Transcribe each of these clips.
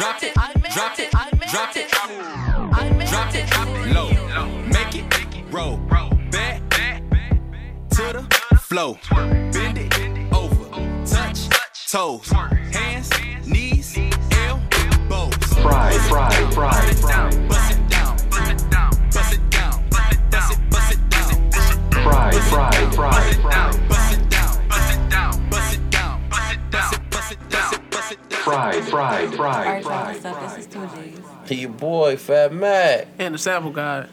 drop it, drop it, drop it, I meant it drop it, low, make it, roll, back to the flow, bend it over, touch toes, hands, knees, elbows, Fry, fry, fry, fry. bust it down, bust it down, bust it down, bust it, bust it down. Fry, fry, fry, fry, what's up? fry. This is Two G's. Your boy, Fat Mac. And the sample guy.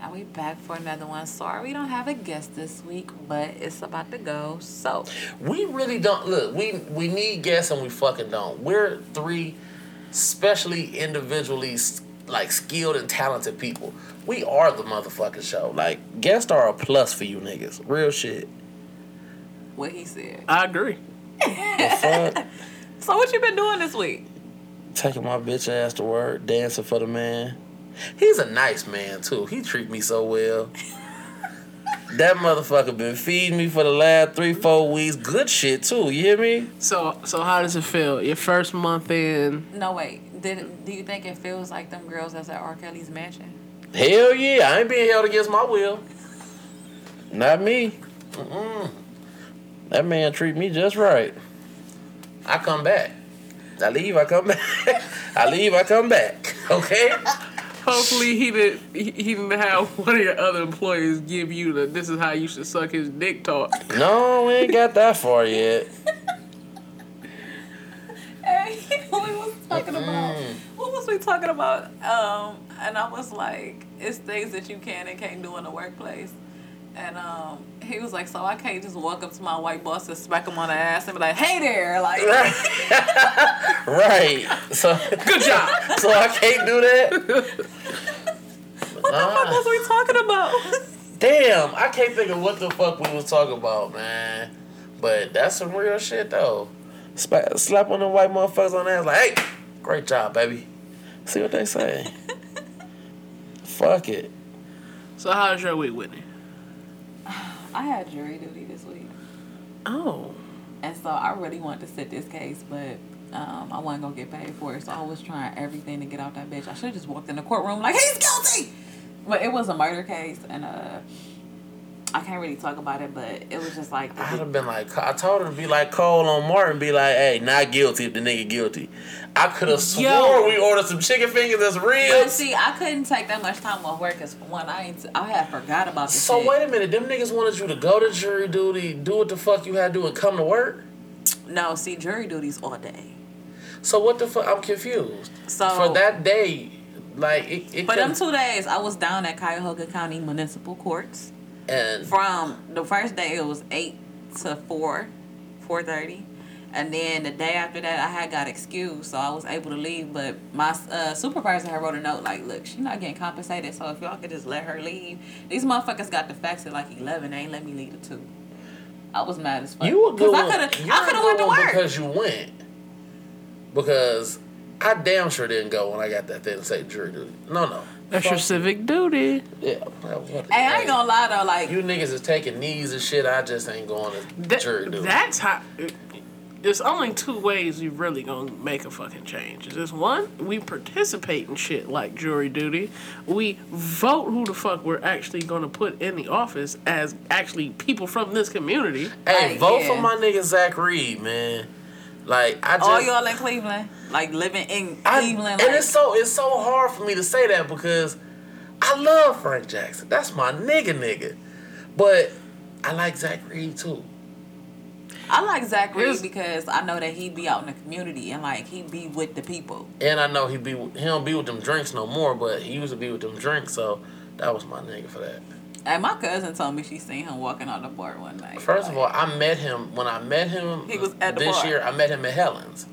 And we back for another one. Sorry we don't have a guest this week, but it's about to go. So, We really don't look. We we need guests and we fucking don't. We're three, specially individually like skilled and talented people. We are the motherfucking show. Like guests are a plus for you niggas. Real shit. what he said. I agree. The fuck? So, what you been doing this week? Taking my bitch ass to work, dancing for the man. He's a nice man too. He treat me so well. that motherfucker been feeding me for the last three, four weeks. Good shit too. You hear me? So so how does it feel? Your first month in No, wait. Did do you think it feels like them girls that's at R. Kelly's mansion? Hell yeah, I ain't being held against my will. Not me. Mm-mm. That man treat me just right. I come back. I leave, I come back. I leave, I come back. Okay? hopefully he didn't he, he didn't have one of your other employees give you the this is how you should suck his dick talk. No, we ain't got that far yet. Hey, we was talking about what was we talking about? Um, and I was like, it's things that you can and can't do in the workplace. And um, he was like, so I can't just walk up to my white boss and smack him on the ass and be like, hey there, like, Right. So Good job. so I can't do that. what the fuck was we talking about? Damn, I can't think of what the fuck we was talking about, man. But that's some real shit though. Spa- slap on the white motherfuckers on the ass like, hey, great job, baby. See what they say. Fuck it. So how's your week, Whitney? I had jury duty this week. Oh. And so I really wanted to sit this case, but um, I wasn't gonna get paid for it. So I was trying everything to get out that bitch. I should have just walked in the courtroom like he's guilty. But it was a murder case, and uh, I can't really talk about it. But it was just like, I'd have been like, I told her to be like Cole on Martin, be like, hey, not guilty if the nigga guilty. I could have swore Yo. we ordered some chicken fingers that's but real. see, I couldn't take that much time off work because for one, I ain't, I had forgot about this. So shit. wait a minute, them niggas wanted you to go to jury duty, do what the fuck you had to do, and come to work. No, see, jury duties all day. So what the fuck? I'm confused. So For that day, like it, it for them two days, I was down at Cuyahoga County Municipal Courts. And from the first day it was eight to four, four thirty, and then the day after that I had got excused, so I was able to leave. But my uh, supervisor had wrote a note like, "Look, she's not getting compensated, so if y'all could just let her leave." These motherfuckers got the facts at like eleven. They ain't let me leave at two. I was mad as fuck. you a good. I could have. I a could have went to work. because you went. Because I damn sure didn't go when I got that thing to say jury duty. No, no. That's your Fuck civic duty. Yeah. well, what- hey, I ain't gonna lie though, like You niggas is taking knees and shit. I just ain't going to That, jury duty. that's how. There's only two ways you really gonna make a fucking change. Is this one, we participate in shit like jury duty. We vote who the fuck we're actually gonna put in the office as actually people from this community. hey, Like, vote yeah. for my nigga Zack Reed, man. Like I just. all y'all in Cleveland, like living in I, Cleveland, and like, it's so it's so hard for me to say that because I love Frank Jackson. That's my nigga, nigga. But I like Zack Reed too. I like Zack Reed because I know that he'd be out in the community and like he'd be with the people. And I know he'd be he don't be with them drinks no more, but he used to be with them drinks, so that was my nigga for that. And my cousin told me she seen him walking out the bar one night. First of all, I met him when I met him He was at the this bar. year. I met him at Helen's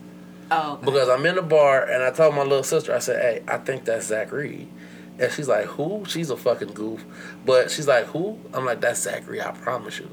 oh, okay. because I'm in the bar and I told my little sister, I said, "Hey, I think that's Zack Reed." And she's like, "Who?" She's a fucking goof, but she's like, "Who?" I'm like, "That's Zack Reed. I promise you."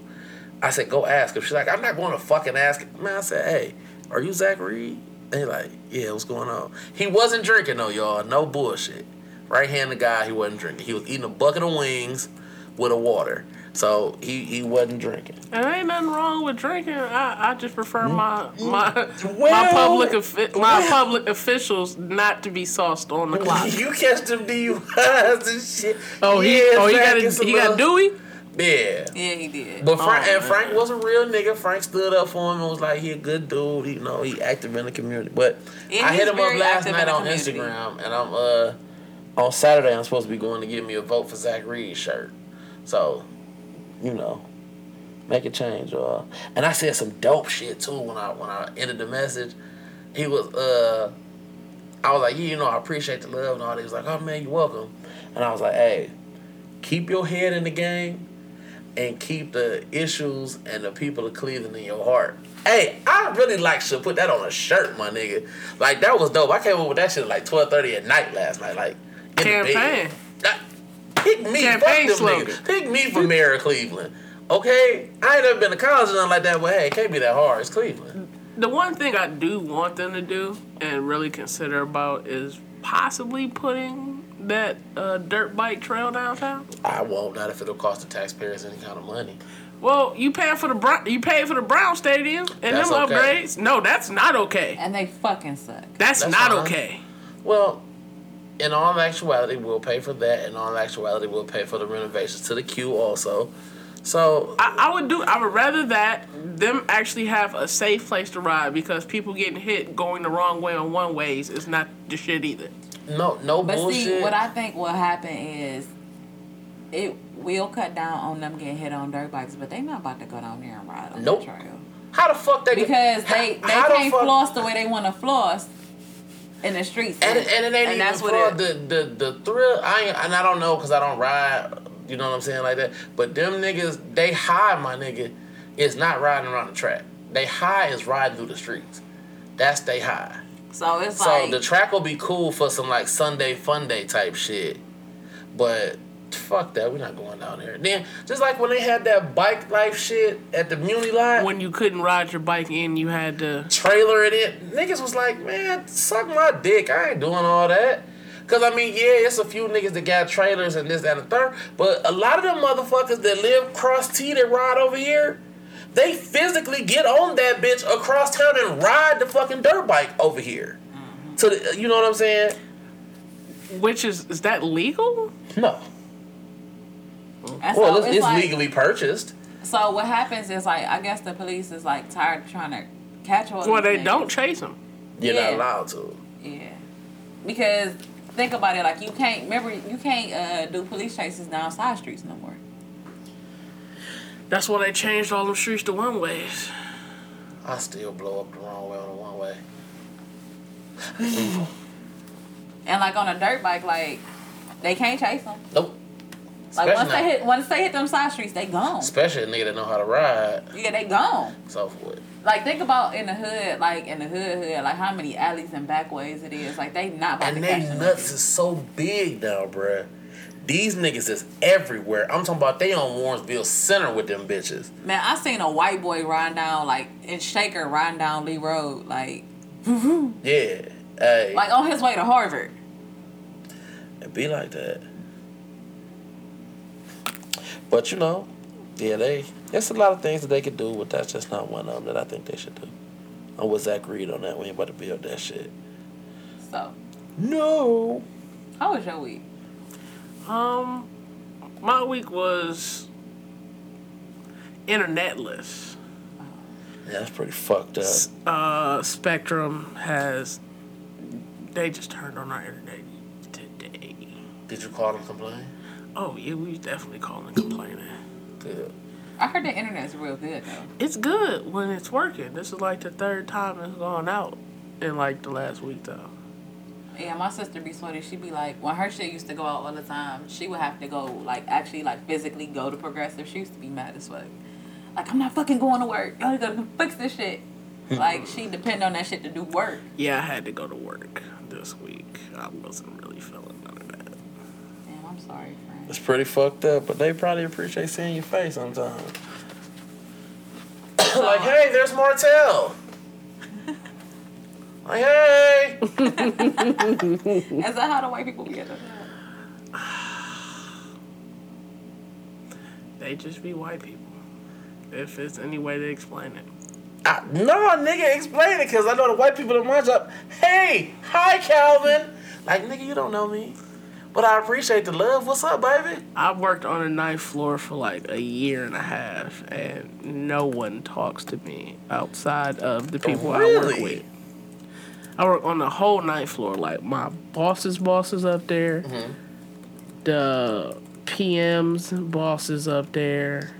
I said, "Go ask him." She's like, "I'm not going to fucking ask him." Man, I said, "Hey, are you Zack Reed?" And he like, "Yeah, what's going on?" He wasn't drinking though, y'all. No bullshit. Right handed guy, he wasn't drinking. He was eating a bucket of wings with a water. So he, he wasn't drinking. And ain't nothing wrong with drinking. I, I just prefer my my my public offi- my well. public officials not to be sauced on the clock. You catch them DUIs and shit. Oh, he Yeah, oh he got and a, some he got Dewey. Yeah. Yeah, he did. But Frank Oh, and Frank man. was a real nigga. Frank stood up for him and was like, he a good dude. He, you know, he active in the community. But Yeah, I hit him up last night on community. Instagram, and I'm uh on Saturday I'm supposed to be going to give me a vote for Zack Reed shirt. So, you know, make a change, y'all. And I said some dope shit too when I when I ended the message. He was uh I was like, yeah, you know, I appreciate the love and all that. He was like, oh man, you're welcome. And I was like, hey, keep your head in the game and keep the issues and the people of Cleveland in your heart. Hey, I really like should put that on a shirt, my nigga. Like that was dope. I came up with that shit at like twelve thirty at night last night. Like in the bed. Campaign. Like, Pick me, Campaign fuck them slogan. niggas. Pick me for mayor of Cleveland. Okay, I ain't never been to college or nothing like that, but hey, it can't be that hard. It's Cleveland. The one thing I do want them to do and really consider about is possibly putting that uh, dirt bike trail downtown. I won't. Not if it'll cost the taxpayers any kind of money. Well, you paying for the Brown, you paid for the Brown Stadium and That's them okay. upgrades. No, that's not okay. and they fucking suck. That's, That's not fine. okay. Well, in all actuality, we'll pay for that. In all actuality, we'll pay for the renovations to the Q also. So I, I would do. I would rather that them actually have a safe place to ride because people getting hit going the wrong way on one ways is not the shit either. no, no But bullshit. see, what I think will happen is it will cut down on them getting hit on dirt bikes, but they not about to go down there and ride on Nope. the trail. how the fuck they? Because they, they how the can't fuck- floss the way they want to floss in the streets. And, it- and it ain't even that's for what it, the, the the thrill. I ain't, and I don't know because I don't ride. You know what I'm saying like that. But them niggas, they high, my nigga, is not riding around the track. They high is riding through the streets. That's they high. So it's like So like the track will be cool for some like Sunday fun day type shit. But fuck that, we're not going down there. Then just like when they had that bike life shit at the Muni lot, When you couldn't ride your bike in, you had to. trailer it in, niggas was like, man, suck my dick. I ain't doing all that. Cause I mean, yeah, it's a few niggas that got trailers and this, that, and the third. But a lot of them motherfuckers that live cross T that ride over here, they physically get on that bitch across town and ride the fucking dirt bike over here. Mm-hmm. So the, you know what I'm saying? Which is is that legal? No. And Well, so it's, it's, it's like, legally purchased. So what happens is like I guess the police is like tired of trying to catch all. Well, these they niggas. don't chase them. You're Yeah. not allowed to. Yeah, because think about it. Like you can't remember you can't uh, do police chases down side streets no more. That's why they changed all them streets to one ways. I still blow up the wrong way on the one way. And like on a dirt bike, like they can't chase them. Nope. Like once they hit once they hit them side streets, they gone. Especially a nigga that know how to ride. Yeah, they gone. So forth. Like think about in the hood, like in the hood, hood, like how many alleys and backways it is. Like they not about And to they catch nuts is so big now, bruh. These niggas is everywhere. I'm talking about they on Warrensville Center with them bitches. Man, I seen a white boy riding down like in Shaker riding down Lee Road, like Yeah. Hey. like on his way to Harvard. It be like that. But you know, yeah, they there's a lot of things that they could do, but that's just not one of them that I think they should do. I'm with Zack Reed on that. We ain't about to build that shit. So, No. how was your week? Um, my week was internetless. Yeah, that's pretty fucked up. Uh, Spectrum has they just turned on our internet today. Did you call and complain? Oh yeah, we definitely calling complaining. Good. I heard the internet's real good though. It's good when it's working. This is like the third time it's gone out in like the last week though. Yeah, my sister be sweaty. She be like, when her shit used to go out all the time, she would have to go like actually like physically go to progressive. She used to be mad as fuck. Like I'm not fucking going to work. I gotta fix this shit. like she depend on that shit to do work. Yeah, I had to go to work this week. I wasn't really feeling none of that. I'm sorry, friend. It's pretty fucked up, but they probably appreciate seeing your face sometimes. like, hey, there's Martell. like, hey. Is that how the white people get it? They just be white people. If it's any way to explain it. I, no, nigga, explain it, cause I know the white people in my job. Hey, hi, Calvin. Like, nigga, you don't know me, but I appreciate the love. What's up, baby? I worked on a ninth floor for like a year and a half, and no one talks to me outside of the people I work with. I work on the whole ninth floor. Like my boss's bosses up there, Mm-hmm. the PM's bosses up there,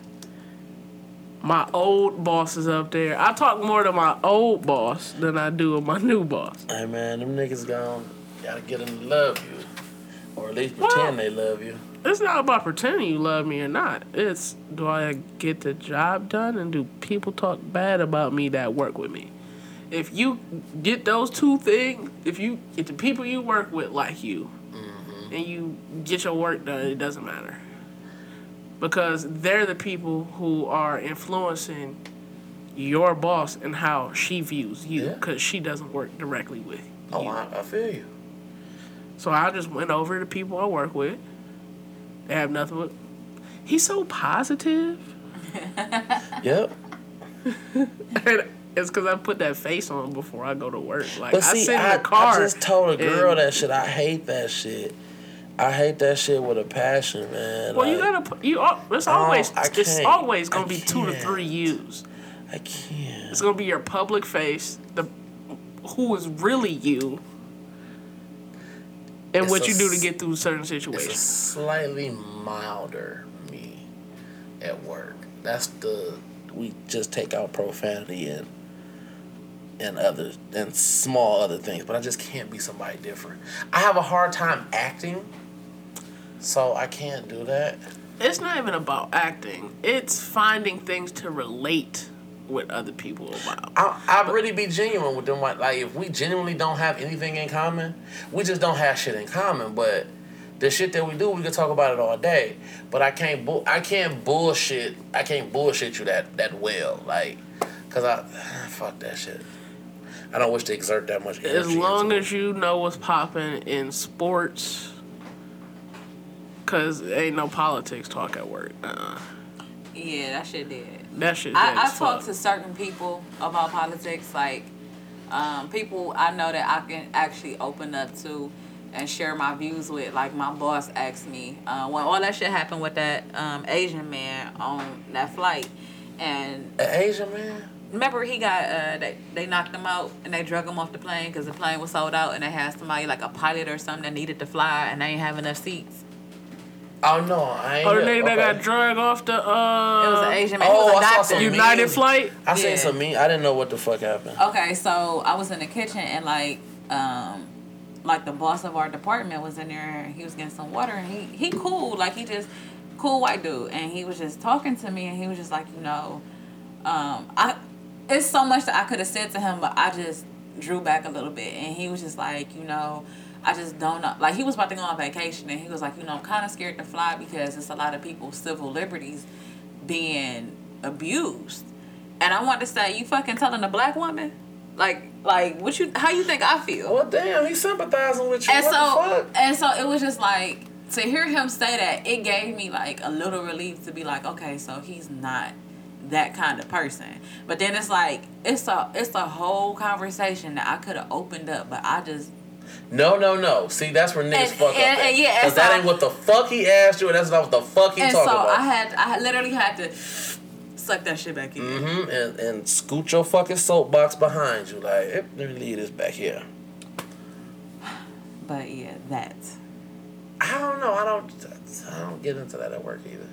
my old bosses up there. I talk more to my old boss than I do with my new boss. Hey, man, them niggas gone. Gotta get them to love you, or at least Well- pretend they love you. It's not about pretending you love me or not. It's do I get the job done and do people talk bad about me that work with me? If you get those two things, if you if the people you work with like you mm-hmm. and you get your work done, it doesn't matter. Because they're the people who are influencing your boss and how she views you Yeah. because she doesn't work directly with oh, you. Oh, I, I feel you. So I just went over to people I work with. They have nothing but. He's so positive. Yep. And it's because I put that face on before I go to work. Like But I see, sit in I, the car. I just told a girl that shit. I hate that shit. I hate that shit with a passion, man. Well, you gotta put you. It's always it's always gonna be two to three U's. I can't. It's gonna be your public face, the who is really you, and It's what you do to get through certain situations. slightly milder me at work. That's the we just take out profanity and and other and small other things, but I just can't be somebody different. I have a hard time acting, so I can't do that. It's not even about acting. It's finding things to relate with other people about. I I really be genuine with them. Like, like if we genuinely don't have anything in common, we just don't have shit in common. But the shit that we do, we can talk about it all day. But I can't bull I can't bullshit I can't bullshit you that that well. Like, cause I fuck that shit. I don't wish to exert that much energy. As long as you know what's popping in sports, cause ain't no politics talk at work. Uh, Yeah, that shit did. that shit. dead I, I talk to certain people about politics, like um, people I know that I can actually open up to and share my views with. Like my boss asked me uh, when all that shit happened with that um, Asian man on that flight, and an Asian man. remember he got uh, they they knocked him out and they drug him off the plane because the plane was sold out and they had somebody like a pilot or something that needed to fly and they ain't have enough seats. Oh no, I ain't. Oh, the know. nigga that Okay. got dragged off the It was uh an Asian man. oh, he was a I saw doctor. some United memes. flight. I seen Yeah. some me. I didn't know what the fuck happened. Okay, so I was in the kitchen and like um like the boss of our department was in there and he was getting some water and he he cool, like he just cool white dude and he was just talking to me and he was just like, you know, um I it's so much that I could have said to him but I just drew back a little bit and he was just like, you know, I just don't know. Like he was about to go on vacation and he was like, you know, I'm kind of scared to fly because it's a lot of people's civil liberties being abused. And I want to say, you fucking telling a black woman, like, like what you, how you think I feel? Well, damn, he's sympathizing with you. and what so, and so it was just like to hear him say that. It gave me like a little relief to be like, okay, so he's not that kind of person. But then it's like it's a it's a whole conversation that I could have opened up, but I just No, no, no. See, that's where niggas And- fuck and- up. and yeah, and Because that ain't what the fuck he asked you, and that's not what the fuck he and talking so about. I had I literally had to suck that shit back in. Mm-hmm. and, and scoot your fucking soapbox behind you. Like, eh, let me leave this back here. But yeah, that. I don't know. I don't. I don't get into that at work either.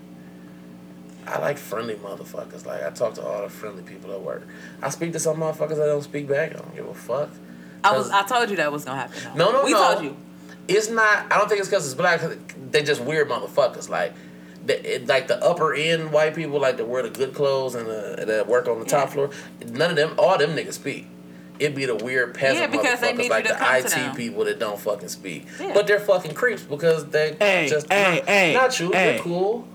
I like friendly motherfuckers. Like I talk to all the friendly people at work. I speak to some motherfuckers that don't speak back. I don't give a fuck. I was I told you that was gonna happen. No, no, we no. told you. It's not. I don't think it's because it's black. They just weird motherfuckers. Like, they, it, like the upper end white people, like that wear the good clothes and uh, that work on the top floor. None of them. All them niggas speak. It'd be the weird peasant Yeah, because they motherfuckers, need you like to the come to IT people that don't fucking speak. Yeah. But they're fucking creeps because they Hey, just hey, not, hey, not you. hey. You're cool.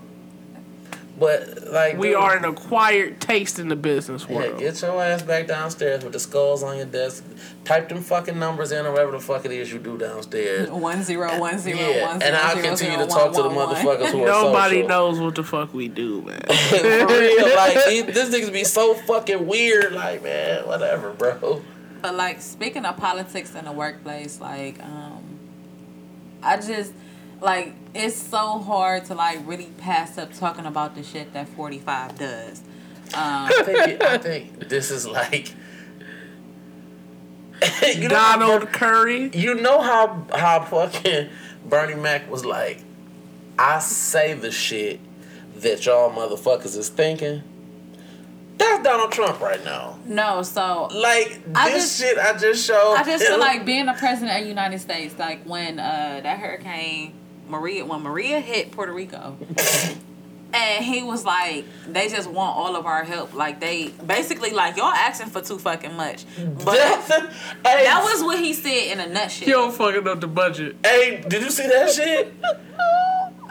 But like We dude, are an acquired taste in the business world. Yeah, world. get your ass back downstairs with the skulls on your desk. Type them fucking numbers in or whatever the fuck it is you do downstairs. One zero one zero Yeah, one and I'll zero continue zero to talk to the one one one. motherfuckers who are Nobody social. knows what the fuck we do, man. For real, like these, this niggas be so fucking weird. Like man, whatever, bro. But like speaking of politics in the workplace, like um, I just like it's so hard to like really pass up talking about the shit that forty five does. Um, I think, I think this is like. you know Donald Curry. You know how how fucking Bernie Mac was like, I say the shit that y'all motherfuckers is thinking. That's Donald Trump right now. no, so Like I this just- shit, I just showed. I just feel like being a president of the United States, like when uh, that hurricane Maria, when Maria hit Puerto Rico, and he was like, they just want all of our help. Like they basically like y'all asking for too fucking much. But hey, that was what he said in a nutshell. You don't fucking up the budget. Hey, did you see that shit?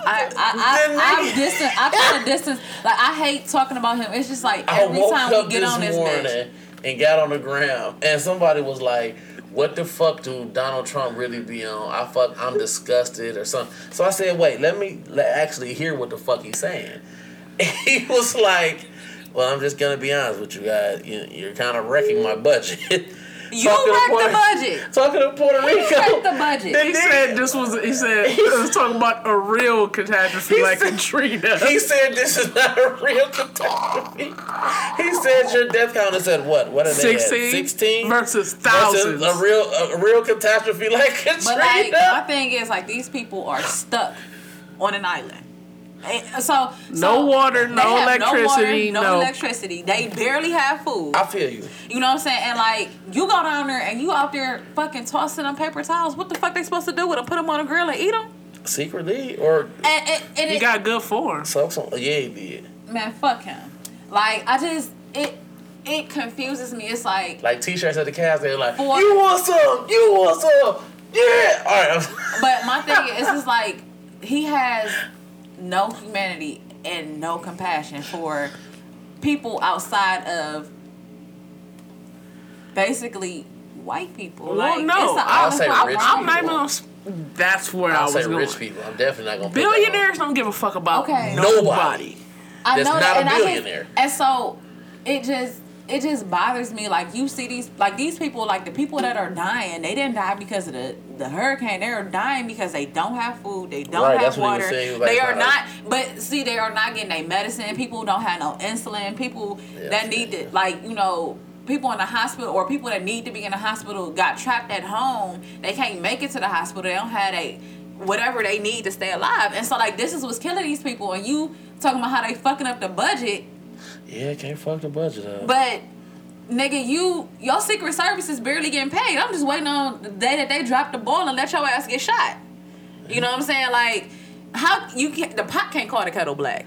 I I That I, I'm distant. I kind of distance. Like I hate talking about him. It's just like every time up we get this on this morning bitch. and got on the ground, and somebody was like, "What the fuck do Donald Trump really be on?" I fuck, I'm disgusted or something. So I said, "Wait, let me actually hear what the fuck he's saying." he was like, "Well, I'm just gonna be honest with you guys. You, you're kind of wrecking my budget." You Talking to wrecked the budget. Talking to Puerto You Rico. wrecked the budget. The He nigga- said this was. He said he was talking about a real catastrophe He like said- Katrina. He said this is not a real catastrophe. He said your death count is at what? What are they at? 16 Sixteen versus Versus thousands. a real a real catastrophe like Katrina. But like my thing is like these people are stuck on an island. And uh, So, No so water, no electricity, no, no- electricity. They barely have food. I feel you. You know what I'm saying? And like you go down there and you out there fucking tossing them paper towels. What the fuck they supposed to do with them? Put them on a grill and eat them? Secretly or And, and, and he it, got good form. some, some yeah he did. man, fuck him. Like I just it it confuses me. It's like Like t-shirts at the cast, They're like, For- "You want some? You want some? Yeah." All right. But my thing is, is like he has no humanity and no compassion for people outside of basically white people. Well, like, no, it's a I'll say problem. rich I'm not even people. gonna. That's where I I'll was say going. rich people. I'm definitely not gonna. put that on. Billionaires don't give a fuck about Okay. nobody. Nobody. I that's know not that, a and I just- billionaire. and so it just it just bothers me. Like you see these like these people, like the people that are dying, they didn't die because of the the hurricane. They are dying because they don't have food, they don't Right, have water. saying. Like, they are not not. But see, they are not getting their medicine. People don't have no insulin. People Yeah, that need to like you know. People in the hospital or people that need to be in the hospital got trapped at home. They can't make it to the hospital. They don't have a whatever they need to stay alive. And so like this is what's killing these people. And you talking about how they fucking up the budget, Yeah, can't fuck the budget up. but nigga, you your Secret Service is barely getting paid. I'm just waiting on the day that they drop the ball and let your ass get shot. You know what I'm saying? Like how you can the pot can't call the kettle black.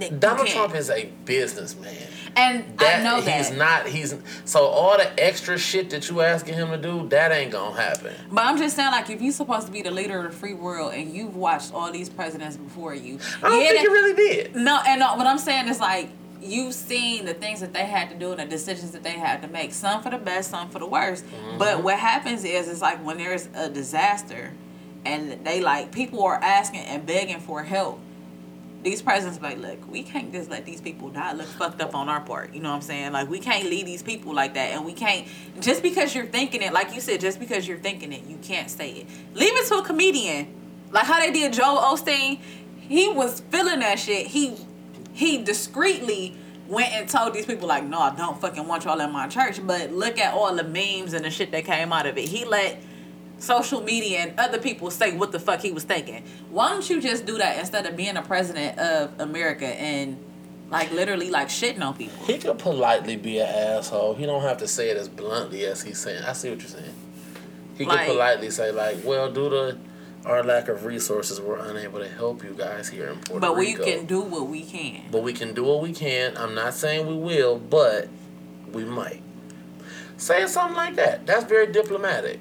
You Donald. Trump is a businessman. and That I know that. he's not. He's so all the extra shit that you asking him to do, that ain't gonna happen. But I'm just saying, like, if you're supposed to be the leader of the free world and you've watched all these presidents before you, I don't think he really did. No, and no, what I'm saying is like you've seen the things that they had to do and the decisions that they had to make. Some for the best, some for the worst. Mm-hmm. But what happens is, it's like when there's a disaster, and they like people are asking and begging for help. These presidents like, look, we can't just let these people die. Look fucked up on our part. You know what I'm saying? Like we can't lead these people like that, and we can't just because you're thinking it, like you said, just because you're thinking it, you can't say it. Leave it to a comedian, like how they did Joel Osteen. He was feeling that shit. He he discreetly went and told these people like, no, I don't fucking want y'all in my church. But look at all the memes and the shit that came out of it. He let social media and other people say what the fuck he was thinking. Why don't you just do that instead of being a president of America and like literally like shitting on people? He could politely be an asshole. He don't have to say it as bluntly as he's saying. I see what you're saying. He Like- could politely say like, "Well, due to our lack of resources, we're unable to help you guys here in Puerto But we can do what we can. But we can do what we can. I'm not saying we will, but we might. Saying something like that, that's very diplomatic.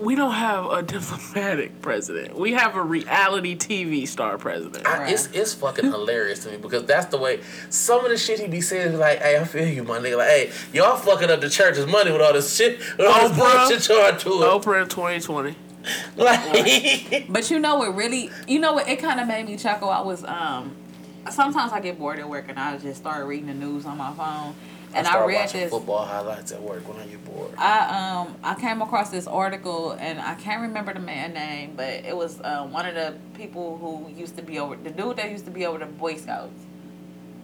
We don't have a diplomatic president. We have a reality TV star president. I, it's it's fucking hilarious to me because that's the way some of the shit he be saying is like, hey, I feel you, my nigga. Like, hey, y'all fucking up the church's money with all this shit, with all this Oprah. bullshit y'all doing. Oprah in 2020. Like, But you know what really you know what it kind of made me chuckle. I was um sometimes I get bored at work and I just start reading the news on my phone. And I, start read watching this football highlights at work when I get bored. I um I came across this article and I can't remember the man name, but it was uh, one of the people who used to be over the dude that used to be over the Boy Scouts.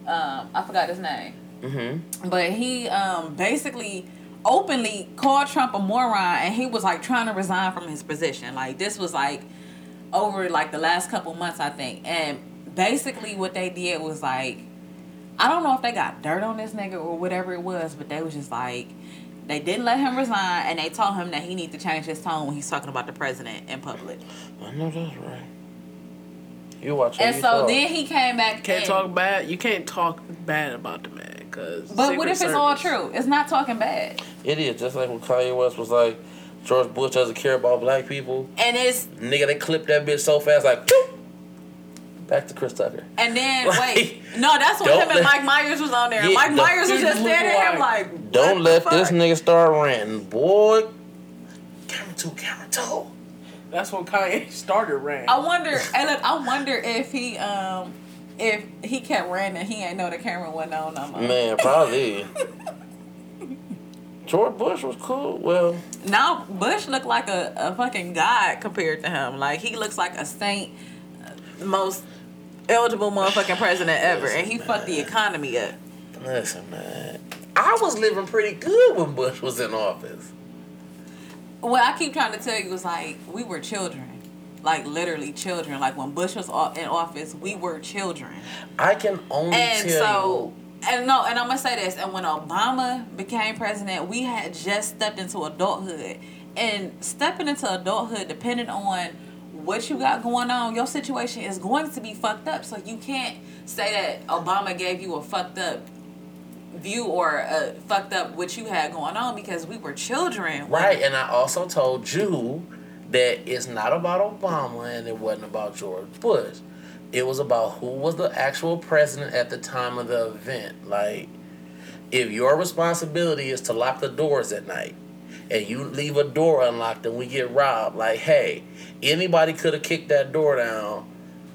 Um, I forgot his name, Mm-hmm. but he um basically openly called Trump a moron, and he was like trying to resign from his position. Like this was like over like the last couple months, I think, and basically what they did was like I don't know if they got dirt on this nigga or whatever it was, but they was just like they didn't let him resign and they told him that he need to change his tone when he's talking about the president in public. I know that's right. You watch. And you so talk. then he came back You Can't and- talk bad. You can't talk bad about the man because. But what if it's all true? It's not talking bad. It is just like when Kanye West was like, George Bush doesn't care about black people. And it's Nigga, they clipped that bitch so fast, like! Back to Chris Tucker. and then Like, wait. No, that's when don't him and Mike Myers was on there. Yeah, Mike the- Myers was just Look staring at him like- like Don't what let the this nigga start ranting, boy. Camera two, camera two. That's when Kanye started ranting. I wonder. Hey, look, I wonder if he um if he kept ranting, he ain't know the camera wasn't on no more. Man, probably. George Bush was cool. Well, Now Bush looked like a, a fucking god compared to him. Like he looks like a saint, uh, most eligible motherfucking president ever, and he fucked the economy up. listen, man. I was living pretty good when Bush was in office. What I keep trying to tell you is like we were children, like literally children. Like when Bush was in office, we were children. I can only And so, and no, and I'm gonna say this. And when Obama became president, we had just stepped into adulthood, and stepping into adulthood, depended on what you got going on, your situation is going to be fucked up. So you can't say that Obama gave you a fucked up view or a fucked up what you had going on because we were children. Right, and I also told you that it's not about Obama and it wasn't about George Bush. It was about who was the actual president at the time of the event. Like, if your responsibility is to lock the doors at night and you leave a door unlocked and we get robbed, like, hey, anybody could have kicked that door down,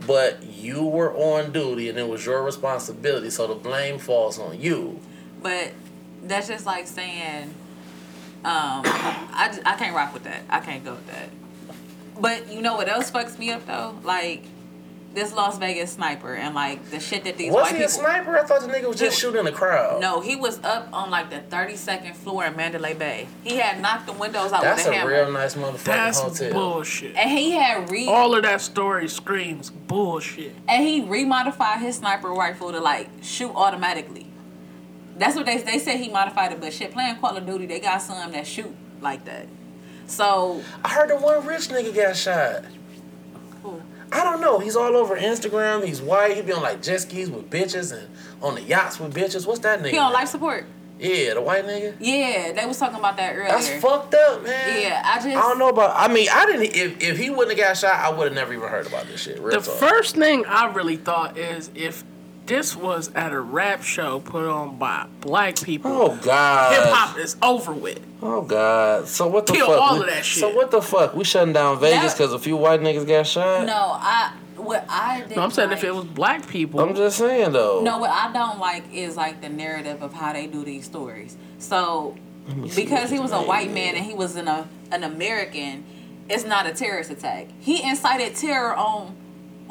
but you were on duty and it was your responsibility, so the blame falls on you. But that's just like saying, um, I, I can't rock with that. I can't go with that. But you know what else fucks me up though? Like this Las Vegas sniper and like the shit that these Was white he people. a sniper? I thought the nigga was just He- shooting the crowd. No, he was up on like the thirty second floor in Mandalay Bay. He had knocked the windows out That's with a a hammer, real nice motherfucking That's hotel. bullshit. and he had re All of that story screams bullshit. and he remodified his sniper rifle to like shoot automatically. That's what they they said he modified it, but shit, playing Call of Duty, they got some that shoot like that. So I heard the one rich nigga got shot. Who? I don't know. He's all over Instagram. He's white. He be on like jet skis with bitches and on the yachts with bitches. What's that nigga? he on life support. Yeah, the white nigga. Yeah, they was talking about that earlier. That's fucked up, man. Yeah, I just I don't know about. I mean, I didn't. If if he wouldn't have got shot, I would have never even heard about this shit. Real The talk. first thing I really thought is if this was at a rap show put on by black people, Oh God. hip hop is over with. Oh God. So what the Kill fuck? all we- of that shit. So what the fuck? We shutting down Vegas because a few white niggas got shot. No, I what I did. No, I'm saying if it was black people, I'm just saying though. No, what I don't like is like the narrative of how they do these stories. So because he was a white is. man and he was an a, an American, it's not a terrorist attack. He incited terror on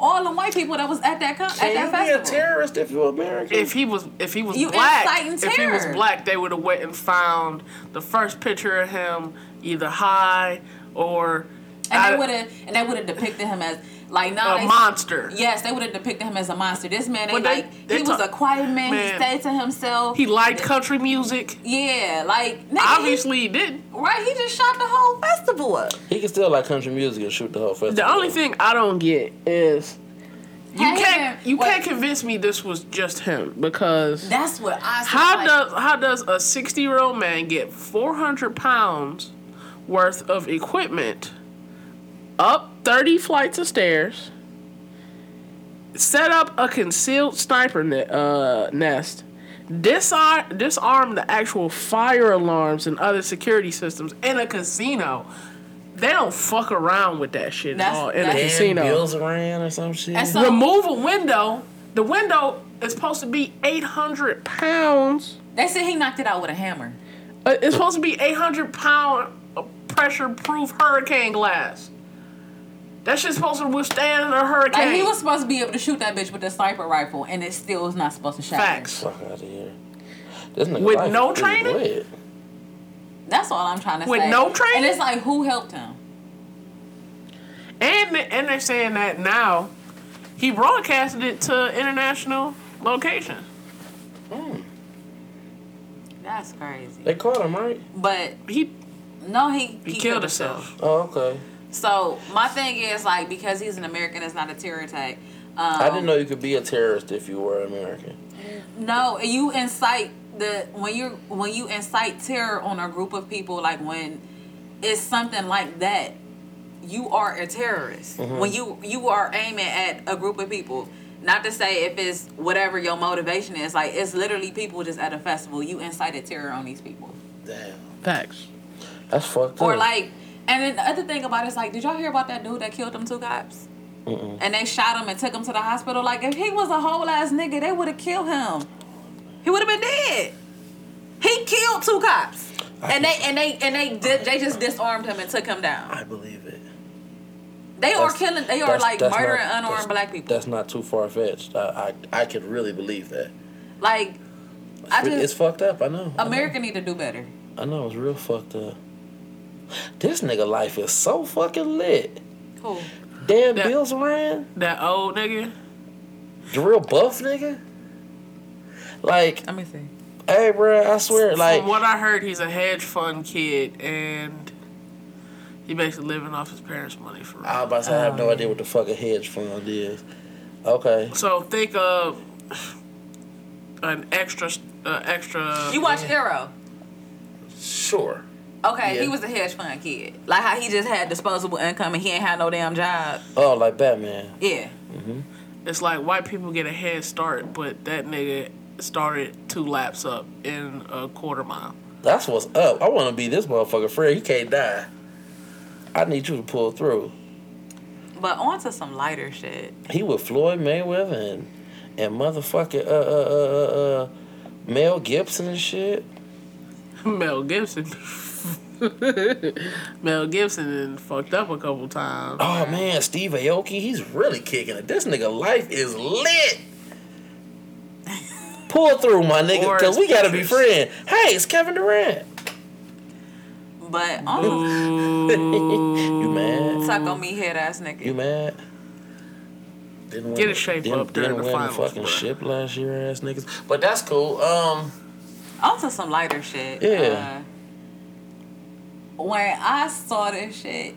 all the white people that was at that con- at that you festival. be a terrorist if you're American? if he was if he was You black, inciting if he was terror. black, they would have went and found the first picture of him either high or and out- they would have and they would have depicted him as like no a they- monster. Yes, they would have depicted him as a monster. This man, they they- like they he was a quiet man. Man. He stayed to himself. He liked country music. yeah, like nigga, Obviously, he didn't. right. He just shot the whole festival up. he can still like country music and shoot the whole festival. The only thing I don't get is you Had he can't been- you wait. can't convince me this was just him because That's what I. how like, does how does a sixty year old man get four hundred pounds worth of equipment up 30 flights of stairs, set up a concealed sniper ne- uh, nest, disarm, disarm the actual fire alarms and other security systems in a casino. They don't fuck around with that shit at all in a that's- And casino. Bilzerian or some shit. And so- Remove a window. The window is supposed to be 800 pounds. They said he knocked it out with a hammer. Uh, it's supposed to be 800 pound pressure proof hurricane glass. That shit's supposed to withstand a hurricane. Like he was supposed to be able to shoot that bitch with a sniper rifle, and it still is not supposed to shatter. Facts. Fuck out of here. This nigga With life no is pretty training? lit. That's all I'm trying to With say. With no training? and it's like who helped him? And and they're saying that now he broadcasted it to international locations. Mm. That's crazy. They caught him, right? But He no, he he, killed himself. Oh, okay. So my thing is like because he's an American, it's not a terror attack. Um, I didn't know you could be a terrorist if you were American. No, you incite the when you when you incite terror on a group of people, like when it's something like that, you are a terrorist. When you you are aiming at a group of people. Not to say if it's whatever your motivation is, like it's literally people just at a festival. You incited terror on these people, Damn. Facts. That's fucked up. or like, and then the other thing about it is like, did y'all hear about that dude that killed them two cops? And they shot him and took him to the hospital. Like if he was a whole ass nigga, they would have killed him. He would have been dead. He killed two cops, and they and they and they did, they just disarmed him and took him down. I believe it. They are killing. They are like that's murdering not- unarmed black people. That's not too far fetched. I, I I could really believe that. Like I just, it's fucked up. I know. I know. America need to do better. I know it's real fucked up. This nigga life is so fucking lit. Cool. Damn That- Bilzerian. That old nigga. The real buff nigga. Like, Let me see. hey, bro, I swear, like, From what I heard, he's a hedge fund kid and he basically living off his parents' money for real. I was about to say, I have no idea what the fuck a hedge fund is. Okay. So think of an extra, uh, extra. You watch Arrow. Sure. Okay, Yeah. he was a hedge fund kid. Like how he just had disposable income and he ain't had no damn job. Oh, like Batman. Yeah. Mhm. It's like white people get a head start, but that nigga started two laps up in a quarter mile. That's what's up. I want to be this motherfucker Fred. He can't die. I need you to pull through. But on to some lighter shit. He with Floyd Mayweather and and motherfucking uh uh uh uh, uh Mel Gibson and shit. Mel Gibson. Mel Gibson and fucked up a couple times. Oh man, Steve Aoki, he's really kicking it. This nigga life is lit. Pull through, my nigga, because we gotta be friends. Hey, it's Kevin Durant. But on you mad? suck on me head ass nigga. You mad? Didn't win, Get a shape didn't, up during didn't the win finals, the fucking bruh. ship last year, ass niggas. But that's cool. Um, On to some lighter shit. Yeah. Uh, when I saw this shit,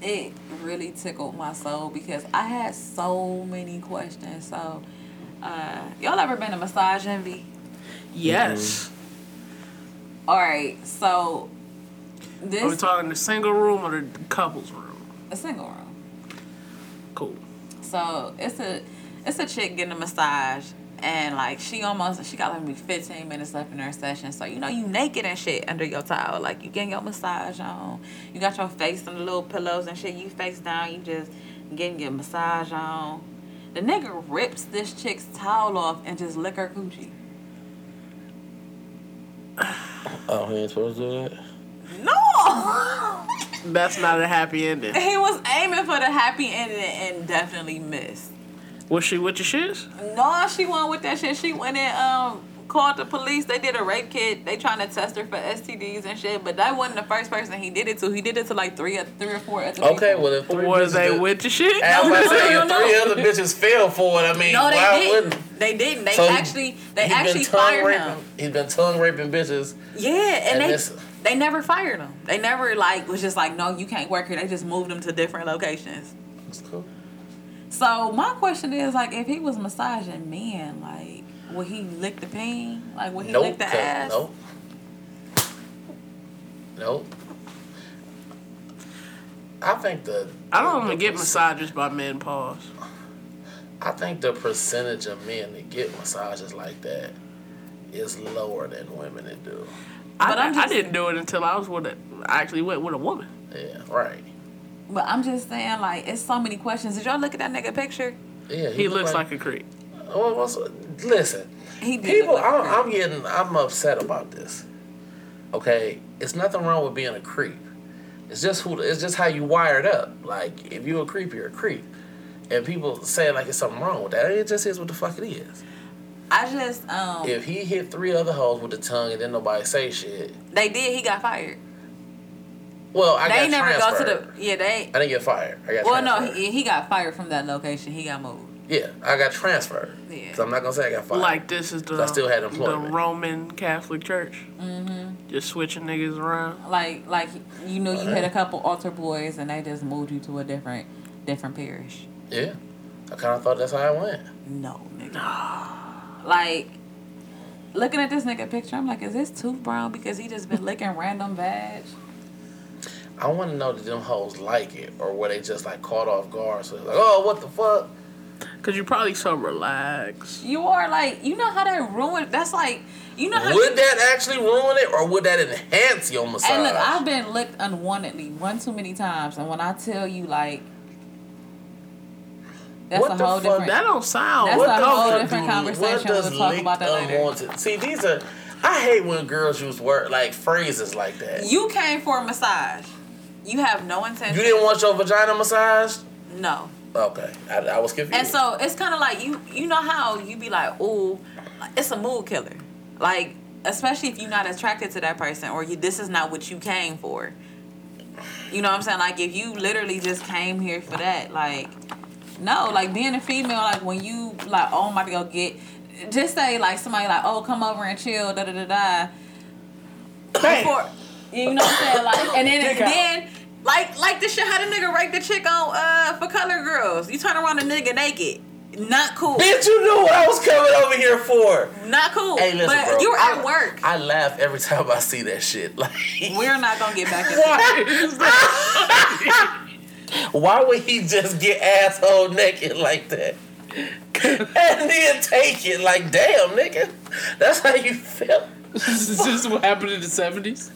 it really tickled my soul because I had so many questions. So, uh, y'all ever been to Massage Envy? Yes. All right, so this. Are we talking the single room or the couples room? a single room. Cool. So it's a it's a chick getting a massage and like she almost she got like maybe 15 minutes left in her session. So you know you naked and shit under your towel. Like you getting your massage on. You got your face on the little pillows and shit. You face down, you just getting your massage on. The nigga rips this chick's towel off and just lick her coochie. oh, he ain't supposed to do that. No! That's not a happy ending. he was aiming for the happy ending and definitely missed. Was she with the shits? No, she went with that shit. She went and um called the police. They did a rape kit. They trying to test her for STDs and shit. But that wasn't the first person he did it to. He did it to like three, or three or four other Okay, people. well if three Was they did- with the shit? I was about to say, No, no, three no. other bitches fell for it, I mean, No, they why didn't. wouldn't? They didn't. They So actually, they He been actually tongue fired raping. him. He's been tongue raping bitches. Yeah, and, And they this- they never fired him. They never like was just like, no, you can't work here. They just moved him to different locations. That's cool. So my question is like, if he was massaging men, like, would he lick the peen? Like, would he Nope. lick the ass? Nope. Nope. I think the. I don't the even get perc- massages by men. Pause. I think the percentage of men that get massages like that is lower than women that do. I, But I'm I just- didn't do it until I was with a. I actually went with a woman. Yeah, right. But I'm just saying, like, it's so many questions. Did y'all look at that nigga picture? Yeah, He look looks like, a creep. Oh, what's, listen, He people. like a I'm. I'm getting. I'm upset about this. Okay, it's nothing wrong with being a creep. It's just who. It's just how you wired up. Like if you're a creep, you're a creep. And people say like it's something wrong with that. It just is what the fuck it is. I just um. If he hit three other hoes with the tongue and then nobody say shit, They did. He got fired. Well, I they got never transferred. go to the. Yeah, they. I didn't get fired. I got Well, no, he, he got fired from that location. He got moved. yeah, I got transferred. Yeah. So I'm not gonna say I got fired. Like this is the I still had the employment. Roman Catholic Church. Mm-hmm. Just switching niggas around. Like, like you know, you Alright. had a couple altar boys, and they just moved you to a different, different parish. yeah, I kind of thought that's how it went. No, nigga. Like, looking at this nigga picture, I'm like, is this tooth brown because he just been licking random vag? I want to know that them hoes like it, or were they just like caught off guard? So it's like, oh, what the fuck? Cause you're probably so relaxed. You are like, you know how that ruined. That's like, you know how. Would you, that actually ruin it, or would that enhance your massage? And look, I've been licked unwantedly one too many times, and when I tell you, like, that's What a the whole fuck? different. That don't sound. That's What a whole different do- conversation. what We'll talk about that later. unwanted- See, these are. I hate when girls use word like phrases like that. You came for a massage. You have no intention. You didn't want your vagina massaged? No. Okay, I, I was confused. And so it's kind of like you. You know how you be like, "Ooh, it's a mood killer." Like, especially if you're not attracted to that person, or you this is not what you came for. You know what I'm saying? Like, if you literally just came here for that, like, no, like being a female, like when you like, oh, I'm about to go get. Just say like somebody like, oh, come over and chill, da da da da. Before, you know what I'm saying? Like, and then Dick out. then. Like, like the shit, how the nigga raped the chick on uh For Colored Girls. You turn around a nigga naked, not cool, Bitch, you knew what I was coming over here for. not cool. Hey, listen, but bro. you were I, at work. I laugh every time I see that shit. Like, We're not gonna get back Why why would he just get asshole naked like that? and then take it like, damn, nigga. That's how you feel. Is this what happened in the seventies?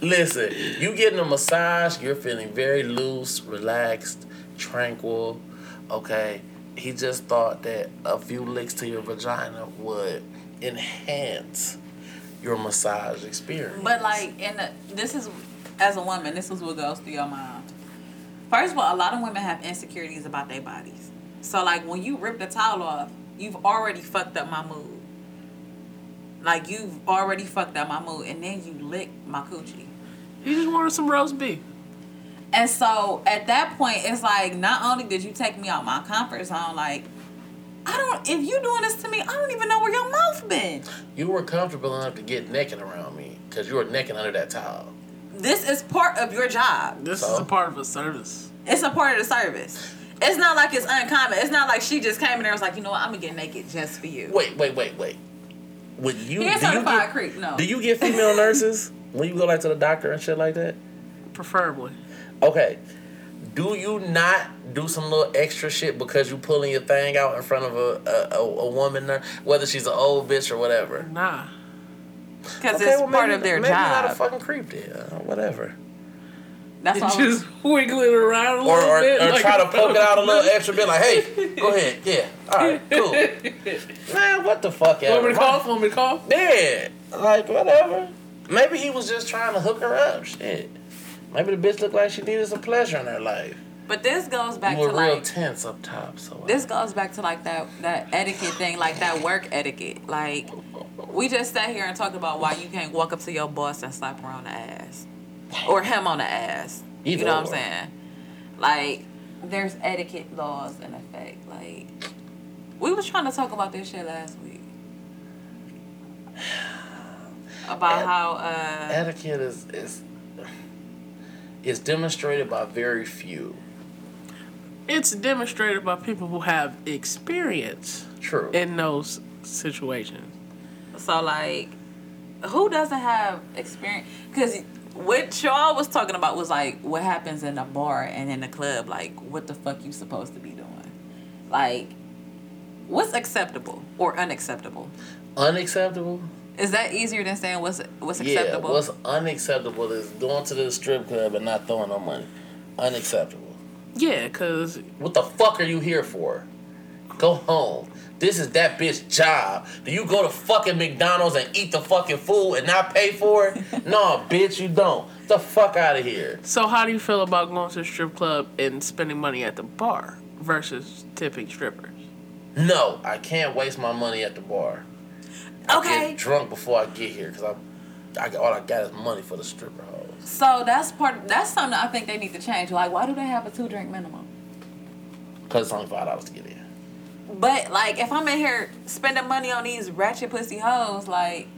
Listen, you getting a massage, you're feeling very loose, relaxed, tranquil. Okay. He just thought that a few licks to your vagina would enhance your massage experience. But like, in the, this is as a woman, this is what goes through your mind. First of all, a lot of women have insecurities about their bodies. So like, when you rip the towel off, you've already fucked up my mood. Like you've already fucked up my mood, and then you lick my coochie. You just wanted some roast beef. And so at that point, it's like not only did you take me out my comfort zone, like I don't. If you doing this to me, I don't even know where your mouth been. you were comfortable enough to get naked around me because you were naked under that towel. This is part of your job. This So? is a part of a service. It's a part of the service. It's not like it's uncommon. It's not like she just came in there and was like, you know what, I'm gonna get naked just for you. Wait, wait, wait, wait. Would you? He do ain't you get, creep, no. Do you get female nurses when you go like to the doctor and shit like that? Preferably. Okay. Do you not do some little extra shit because you pulling your thing out in front of a a, a, a woman, nurse, whether she's an old bitch or whatever? Nah. Because Okay, it's well, part maybe- of their maybe Maybe not a fucking creep then. Uh, whatever. That's all. Just wiggling around a Or little or, bit. or like try to poke it out a little extra bit, like, hey, go ahead, yeah, all right, cool. Man, what the fuck? Want me to cough? Want me to cough? Yeah, like whatever. Maybe he was just trying to hook her up. Shit. Maybe the bitch looked like she needed some pleasure in her life. but this goes back You to real like tense up top, so this goes back to like that that etiquette thing, like that work etiquette. Like we just sat here and talked about why you can't walk up to your boss and slap her on the ass, or him on the ass. Either you know what. I'm saying? Like there's etiquette laws in effect. Like we was trying to talk about this shit last week. About Et- how uh etiquette is is is demonstrated by very few. It's demonstrated by people who have experience True. in those situations. So like, who doesn't have experience? Because what y'all was talking about was like what happens in a bar and in a club. Like, what the fuck you supposed to be doing? Like, what's acceptable or unacceptable? Unacceptable. Is that easier than saying what's what's Yeah, acceptable? what's unacceptable is going to the strip club and not throwing no money. Unacceptable. Yeah, cause What the fuck are you here for? Go home. This is that bitch job. Do you go to fucking McDonald's and eat the fucking food and not pay for it? no, bitch, you don't. Get the fuck out of here. so how do you feel about going to a strip club and spending money at the bar versus tipping strippers? No, I can't waste my money at the bar. I okay. get drunk before I get here because I, I all I got is money for the stripper hoes. So that's part. That's something I think they need to change. Like, why do they have a two drink minimum? Cause it's only five dollars to get in. But like, if I'm in here spending money on these ratchet pussy hoes, like,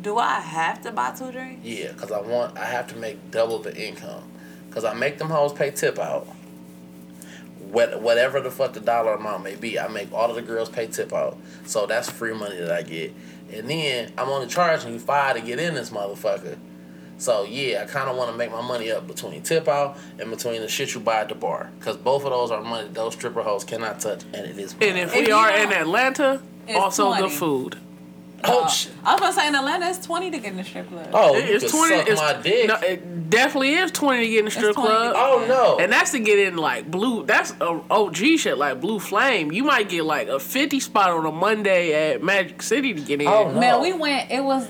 do I have to buy two drinks? Yeah, cause I want I have to make double the income. Cause I make them hoes pay tip out. What whatever the fuck the dollar amount may be, I make all of the girls pay tip out. So that's free money that I get. And then I'm only charging you five to get in this motherfucker. So yeah, I kind of want to make my money up between tip out and between the shit you buy at the bar, cause both of those are money those stripper hoes cannot touch, and it is. And if If we you are in Atlanta, It's also 20. the food. oh uh, shit, I was gonna say in Atlanta it's twenty to get in the strip club. oh it's can twenty. suck It's, my dick. No, it definitely is twenty to get in the strip 20 to club. Oh, get oh no, And that's to get in like blue. That's a OG shit like Blue Flame. You might get like a fifty spot on a Monday at Magic City to get in. Oh, no. Man, we went. It was.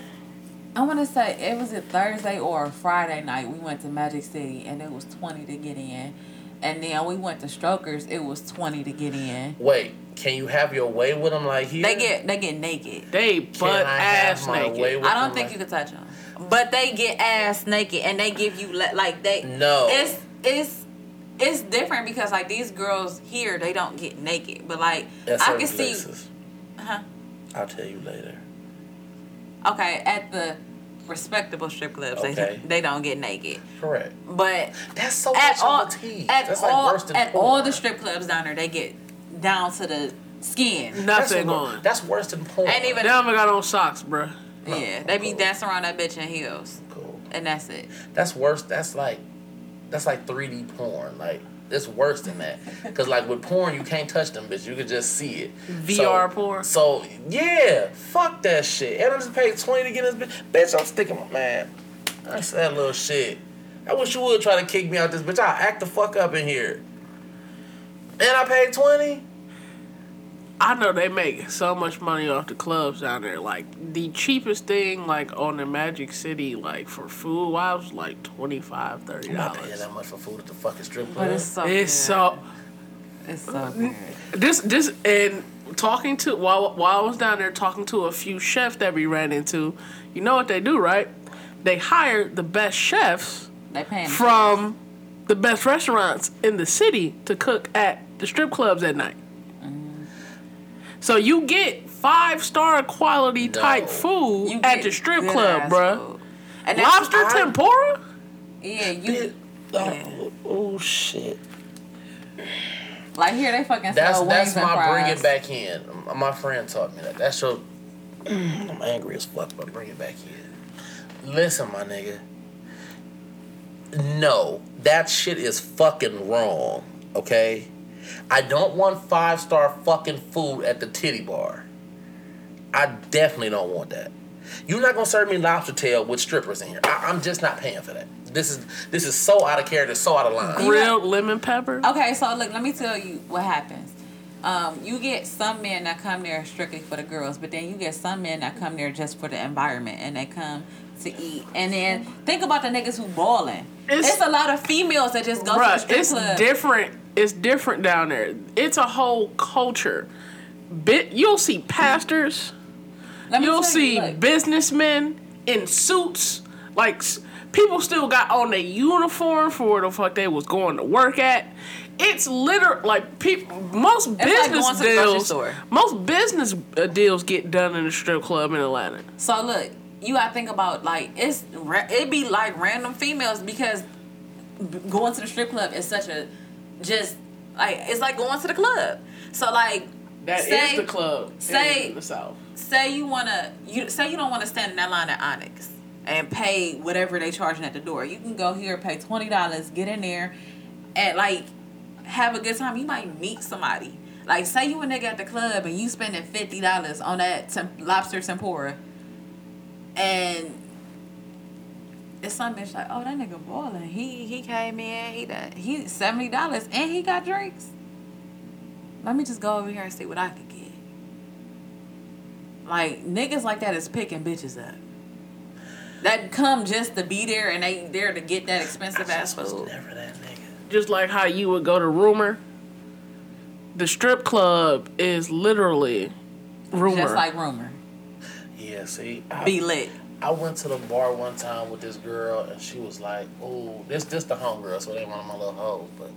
I want to say it was a Thursday or a Friday night. We went to Magic City and it was twenty to get in, and then we went to Strokers. It was twenty to get in. Wait, can you have your way with them like here? They get they get naked. They Can butt I have ass my naked. way with I don't think like- you can touch them, but they get ass naked and they give you le- like they. No. It's it's it's different because like these girls here they don't get naked, but like At I certain can see. places. Huh? I'll tell you later. Okay, at the respectable strip clubs, Okay. they they don't get naked, Correct. but That's so at much all of a tease. at That's all like worse than at porn. all the strip clubs down there, they get down to the skin. Nothing wor- on. That's worse than porn. Ain't even- They don't even got on socks, bruh. Yeah, oh, they be dancing around that bitch in heels, cool. and that's it. That's worse. That's like, that's like 3D porn. Like it's worse than that. Cause like with porn, you can't touch them, bitch. You can just see it. VR so, porn? So yeah, fuck that shit. And I just paid 20 to get this bitch. Bitch, I'm sticking my man. That's that little shit. I wish you would try to kick me out this bitch. I'll act the fuck up in here. And I paid 20? I know they make so much money off the clubs down there. Like the cheapest thing, like on the Magic City, like for food wise, was like 25 30 I'm not paying dollars. that much for food at the fucking strip club. But it's so It's good. so it's so mm-hmm. good. this this and talking to while while I was down there talking to a few chefs that we ran into, you know what they do, right? They hire the best chefs They paying from the best restaurants in the city to cook at the strip clubs at night. So you get five star quality type food You at the strip club, ass bruh. food. And Lobster I- tempura? Yeah, you Bitch, oh, oh shit. like here they fucking That's sell that's wings my fries. bring it back in. My friend taught me that. That's your. Mm. I'm angry as fuck, but bring it back in. Listen, my nigga. No, that shit is fucking wrong. Okay, I don't want five star fucking food at the titty bar. I definitely don't want that. You're not gonna serve me lobster tail with strippers in here. I, I'm just not paying for that. This is this is so out of character, so out of line. Grilled lemon pepper? Okay, so look, let me tell you what happens. Um, you get some men that come there strictly for the girls, but then you get some men that come there just for the environment and they come to eat. And then think about the niggas who balling. It's- It's, a lot of females that just go to the Bruh, strip it's club. different. It's different down there. It's a whole culture. Bit you'll see pastors, you'll see you, look, businessmen in suits. Like people still got on their uniform for where the fuck they was going to work at. It's literally like people. Most business going to the grocery deals. Most business uh, deals get done in a strip club in Atlanta. So look, you gotta think about like it's it be like random females because going to the strip club is such a just like it's like going to the club. So like That is say, the club say- the south. say you wanna you say you don't want to stand in that line at Onyx. and pay whatever they charging at the door. You can go here, pay twenty dollars, get in there, and like have a good time. You might meet somebody. Like say you a nigga at the club and you spending fifty dollars on that temp- lobster tempura, and it's some bitch like, oh that nigga balling. He he came in, he done, he seventy dollars and he got drinks. Let me just go over here and see what I could get. Like niggas like that is picking bitches up. That come just to be there and they there to get that expensive ass food. never that nigga. Just like how you would go to rumor. The strip club is literally rumor. Just like rumor. Yeah, see, I, Be lit. I went to the bar one time with this girl, and she was like, "Oh, this this the homegirl, so they one of my little hoes." But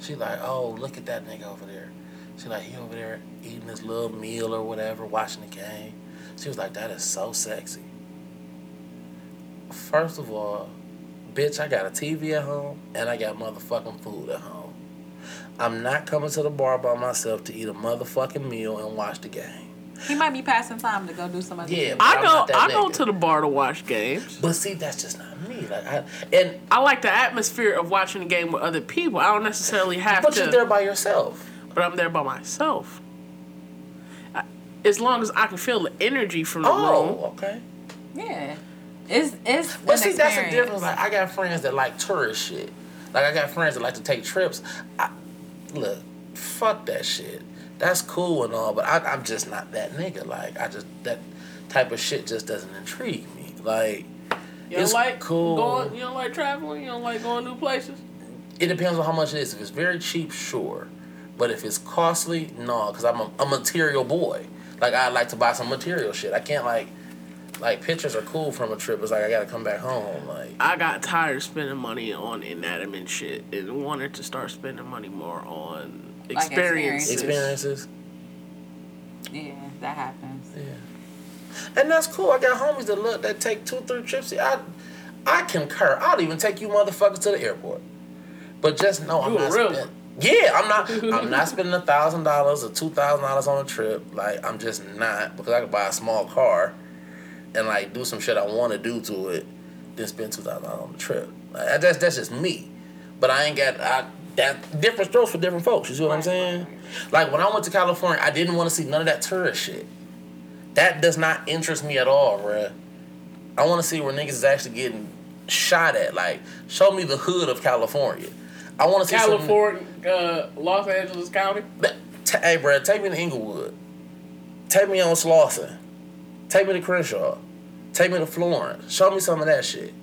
she like, "Oh, look at that nigga over there." She like, he over there eating his little meal or whatever, watching the game. She was like, "That is so sexy." First of all, bitch, I got a TV at home and I got motherfucking food at home. I'm not coming to the bar by myself to eat a motherfucking meal and watch the game. He might be passing time to go do some other Yeah, shit. I go not that I go to the bar to watch games. But see, that's just not me. Like, I, and I like the atmosphere of watching a game with other people. I don't necessarily have but to you're there by yourself. but I'm there by myself. I, as long as I can feel the energy from the oh, room. Oh, okay. Yeah. It's it's But an see, that's the difference. Like, I got friends that like tourist shit. Like, I got friends that like to take trips. I, look, fuck that shit. That's cool and all, but I, I'm just not that nigga. Like, I just that type of shit just doesn't intrigue me. Like, You don't like cool. going you don't like traveling, you don't like going new places? it depends on how much it is. If it's very cheap, sure. But if it's costly, no, because I'm a, a material boy. Like I like to buy some material shit. I can't like, like pictures are cool from a trip. It's like I gotta come back home. Like I got tired of spending money on inanimate shit and wanted to start spending money more on Like experiences. experiences. Yeah, that happens. Yeah. And that's cool. I got homies that look that take two, three trips. I, I concur. I'll even take you motherfuckers to the airport. But just know I'm You not real spending. Yeah, I'm not. I'm not spending a thousand dollars or two thousand dollars on a trip. Like I'm just not because I could buy a small car, and like do some shit I want to do to it, then spend two thousand dollars on the trip. Like, that's that's just me. But I ain't got I, that different strokes for different folks. You see what I'm saying? right, Like when I went to California, I didn't want to see none of that tourist shit. That does not interest me at all, bruh. I want to see where niggas is actually getting shot at. Like, show me the hood of California. I want to see some- California, uh, Los Angeles County. Hey, bruh, take me to Inglewood. Take me on Slauson. Take me to Crenshaw. Take me to Florence. Show me some of that shit.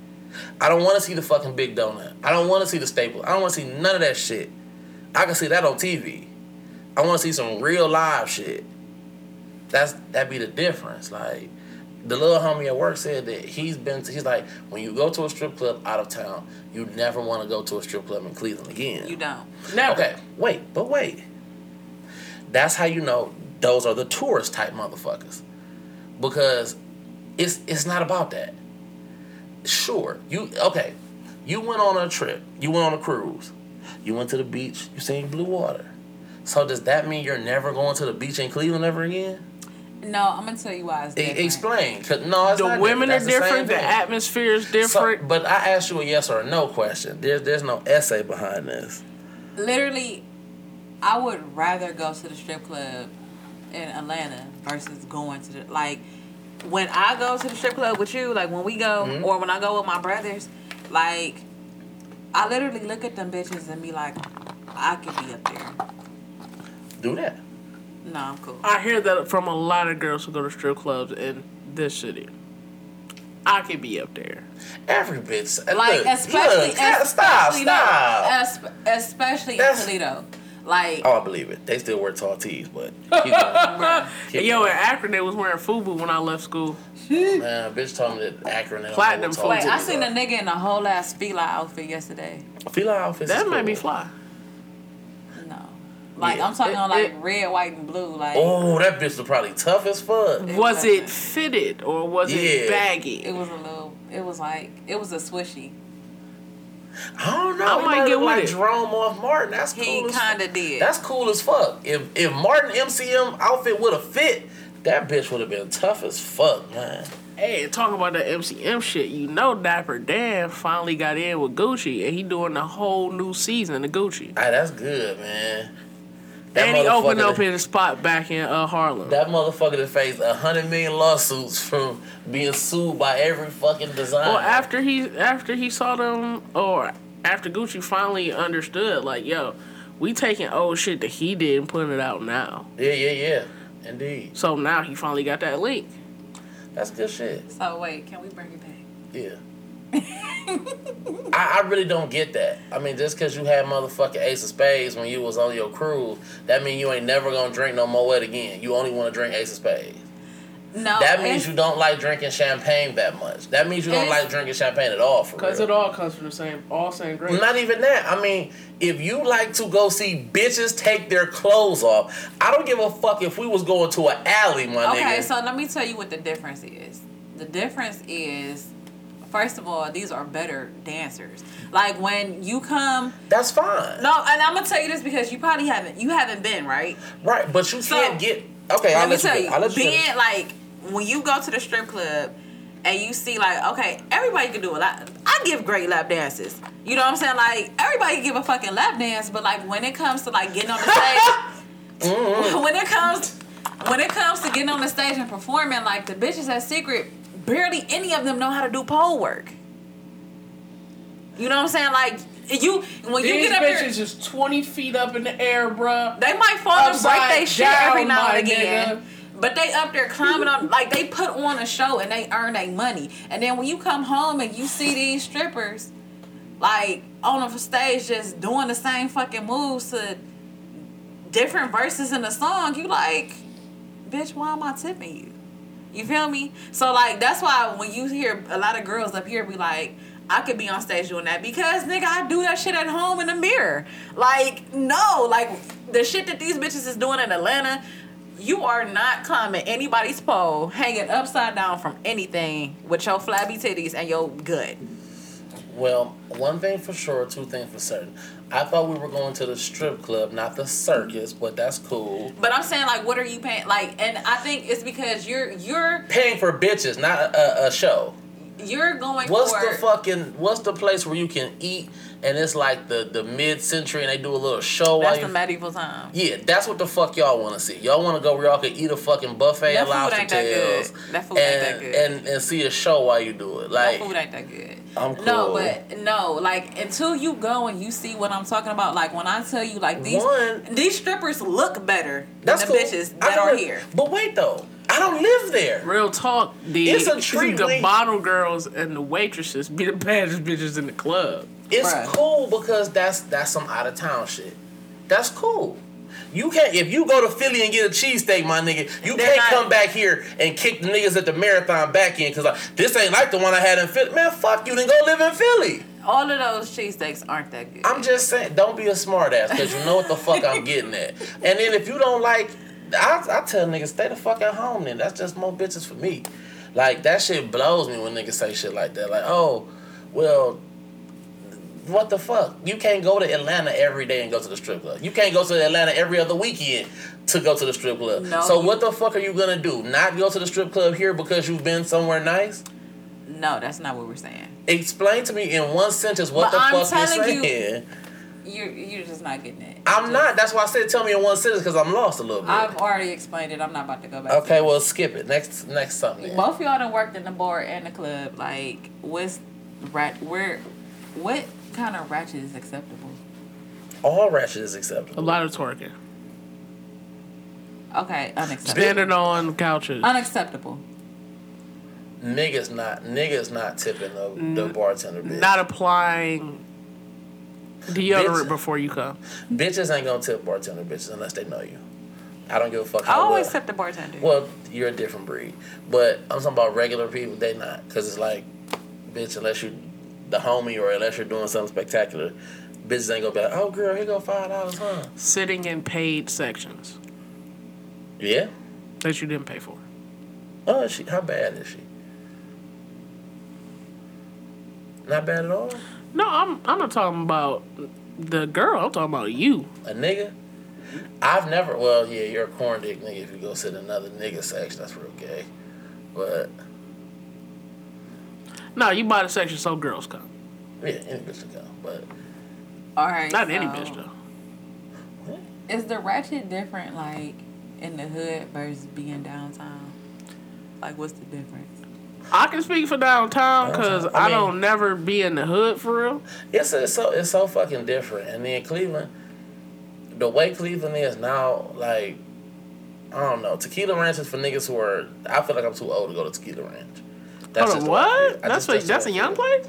I don't want to see the fucking Big Donut. I don't want to see the staple. I don't want to see none of that shit. I can see that on TV. I want to see some real live shit. That's that be the difference. Like the little homie at work said that he's been. He's like, when you go to a strip club out of town, you never want to go to a strip club in Cleveland again. You don't. Never. Okay, wait, but wait. That's how you know those are the tourist type motherfuckers. Because it's it's not about that. Sure, you okay. You went on a trip. You went on a cruise. You went to the beach. You seen blue water. So does that mean you're never going to the beach in Cleveland ever again? No, I'm gonna tell you why it's different. explain. 'Cause- no, it's The not women are That's the different. The atmosphere is So- different. but I asked you a yes or a no question. There's there's no essay behind this. Literally, I would rather go to the strip club in Atlanta versus going to the like when I go to the strip club with you, like when we go Mm-hmm. or when I go with my brothers, like I literally look at them bitches and be like, I could be up there. Do that. No, I'm cool. I hear that from a lot of girls who go to strip clubs in this city. I could be up there. Every bitch. Like look, especially, look, stop, especially stop. no, esp- especially That's- in Toledo. Like, Oh, I believe it. They still wear tall tees, but keep going. Keep Yo, going. in Akron, they was wearing FUBU when I left school. man, bitch told me that Akron. they don't Platinum know what tall wait, I seen a nigga in a whole ass Fila outfit yesterday. Fila outfits. That is might be cool. fly. No, like Yeah. I'm talking It- on like it- red, white, and blue. Like Oh, that bitch was probably tough as fuck. It Was wasn't. it fitted or was Yeah. it baggy? it was a little. It was like it was a swishy. I don't know. I he might get with like it. Jerome off Martin. That's cool. He kind of did. That's cool as fuck. If if Martin MCM outfit would have fit, that bitch would have been tough as fuck, man. Hey, talking about that MCM shit, you know Dapper Dan finally got in with Gucci and he doing the whole new season of Gucci. Hey, that's good, man. That and he opened motherfucker- up his spot back in uh, Harlem. That motherfucker that faced a hundred million lawsuits from being sued by every fucking designer. well, after he after he saw them, or after Gucci finally understood, like, yo, we taking old shit that he did and putting it out now. yeah, yeah, yeah, indeed. So now he finally got that link. That's good shit. So wait, can we bring it back? Yeah. I, I really don't get that. I mean, just because you had motherfucking Ace of Spades when you was on your cruise, that mean you ain't never gonna drink no Moet again. You only want to drink Ace of Spades. No, That means you don't like drinking champagne that much. That means you don't like drinking champagne at all, for Cause real. it all comes from the same, all same grapes. Not even that. I mean, if you like to go see bitches take their clothes off, I don't give a fuck if we was going to an alley, my Okay, nigga. Okay, so let me tell you what the difference is. The difference is, first of all, these are better dancers. Like when you come, That's fine. no, and I'm gonna tell you this because you probably haven't, you haven't been right. Right, but you So, can't get. Okay, I'll let me let tell you. you, I'll let you. being like when you go to the strip club and you see like, okay, everybody can do it. Like, I give great lap dances. You know what I'm saying? Like everybody can give a fucking lap dance, but like when it comes to like getting on the stage, mm-hmm. when it comes when it comes to getting on the stage and performing, like the bitches at Secret, barely any of them know how to do pole work. You know what I'm saying? Like you when you get up there. bitches is twenty feet up in the air, bruh. They might fall and break their shit every now and again. nigga. But they up there climbing on, like they put on a show and they earn their money. And then when you come home and you see these strippers, like on the stage just doing the same fucking moves to different verses in the song, you like, bitch, why am I tipping you? You feel me? So like that's why when you hear a lot of girls up here be like, I could be on stage doing that because nigga, I do that shit at home in the mirror. Like, no, like the shit that these bitches is doing in Atlanta, you are not climbing anybody's pole, hanging upside down from anything with your flabby titties and your gut. Well, one thing for sure, two things for certain. I thought we were going to the strip club, not the circus, but that's cool. But I'm saying like, what are you paying? Like, and I think it's because you're you're Paying for bitches, not a, a show. you're going What's for the fucking? What's the place where you can eat and it's like the the mid century and they do a little show while that's you. the medieval time. yeah, that's what the fuck y'all want to see. Y'all want to go where y'all can eat a fucking buffet That of food lobster ain't that good. tails That food ain't that and, good. and and see a show while you do it. Like that food ain't that good. I'm cool. No, but no, like until you go and you see what I'm talking about, like when I tell you like these One- these strippers look better that's than cool. the bitches I that know are here. But wait though, I don't live there. Real talk, D. It's a treat The when- bottle girls and the waitresses be the baddest bitches in the club. It's Bruh. cool because that's that's some out of town shit. That's cool. You can't if you go to Philly and get a cheesesteak, my nigga. You They're can't not- come back here and kick the niggas at the marathon back in because like, uh, this ain't like the one I had in Philly. Man, fuck you. Then go live in Philly. All of those cheesesteaks aren't that good. I'm just saying, don't be a smartass because you know what the fuck I'm getting at. And then if you don't like, I, I tell niggas stay the fuck at home. Then that's just more bitches for me. Like that shit blows me when niggas say shit like that. Like, oh, well, what the fuck? You can't go to Atlanta every day and go to the strip club. You can't go to Atlanta every other weekend to go to the strip club. No, so what the fuck are you gonna do? Not go to the strip club here because you've been somewhere nice? no, that's not what we're saying. Explain to me in one sentence what But the I'm fuck you're telling you- saying. You're you're just not getting it. I'm Just- not. That's why I said tell me in one sentence because I'm lost a little bit. I've already explained it. I'm not about to go back. okay, well skip it. Next, next something. Both of y'all done worked in the bar and the club. Like, what's rat? Where? What kind of ratchet is acceptable? All ratchet is acceptable. A lot of twerking. Okay, unacceptable. Standing on couches. Unacceptable. Niggas not niggas not tipping the, the mm, bartender. Bitch. Not applying deodorant Bitch. before you come. bitches ain't gonna tip bartender bitches unless they know you. I don't give a fuck I always well. tip the bartender. Well, you're a different breed, but I'm talking about regular people. They not because it's like, bitch, unless you the homie or unless you're doing something spectacular, bitches ain't gonna be like, oh girl, here go five dollars, huh? Sitting in paid sections Yeah. that you didn't pay for. Oh, she? How bad is she? Not bad at all. No, I'm I'm not talking about the girl. I'm talking about you. A nigga? I've never. Well, yeah, you're a corn dick nigga if you go sit in another nigga section. That's real gay. But No, you buy the section so girls come. Yeah, any bitch can go, but All right. Not any so bitch though. Is the ratchet different, like in the hood versus being downtown? Like, what's the difference? I can speak for downtown because Downtown. I I, don't never be in the hood for real. it's it's so it's so fucking different. And then Cleveland, the way Cleveland is now, like I don't know, Tequila Ranch is for niggas who are. I feel like I'm too old to go to Tequila Ranch. Hold on, the way I what? I That's just- a, the that's a young feel. place.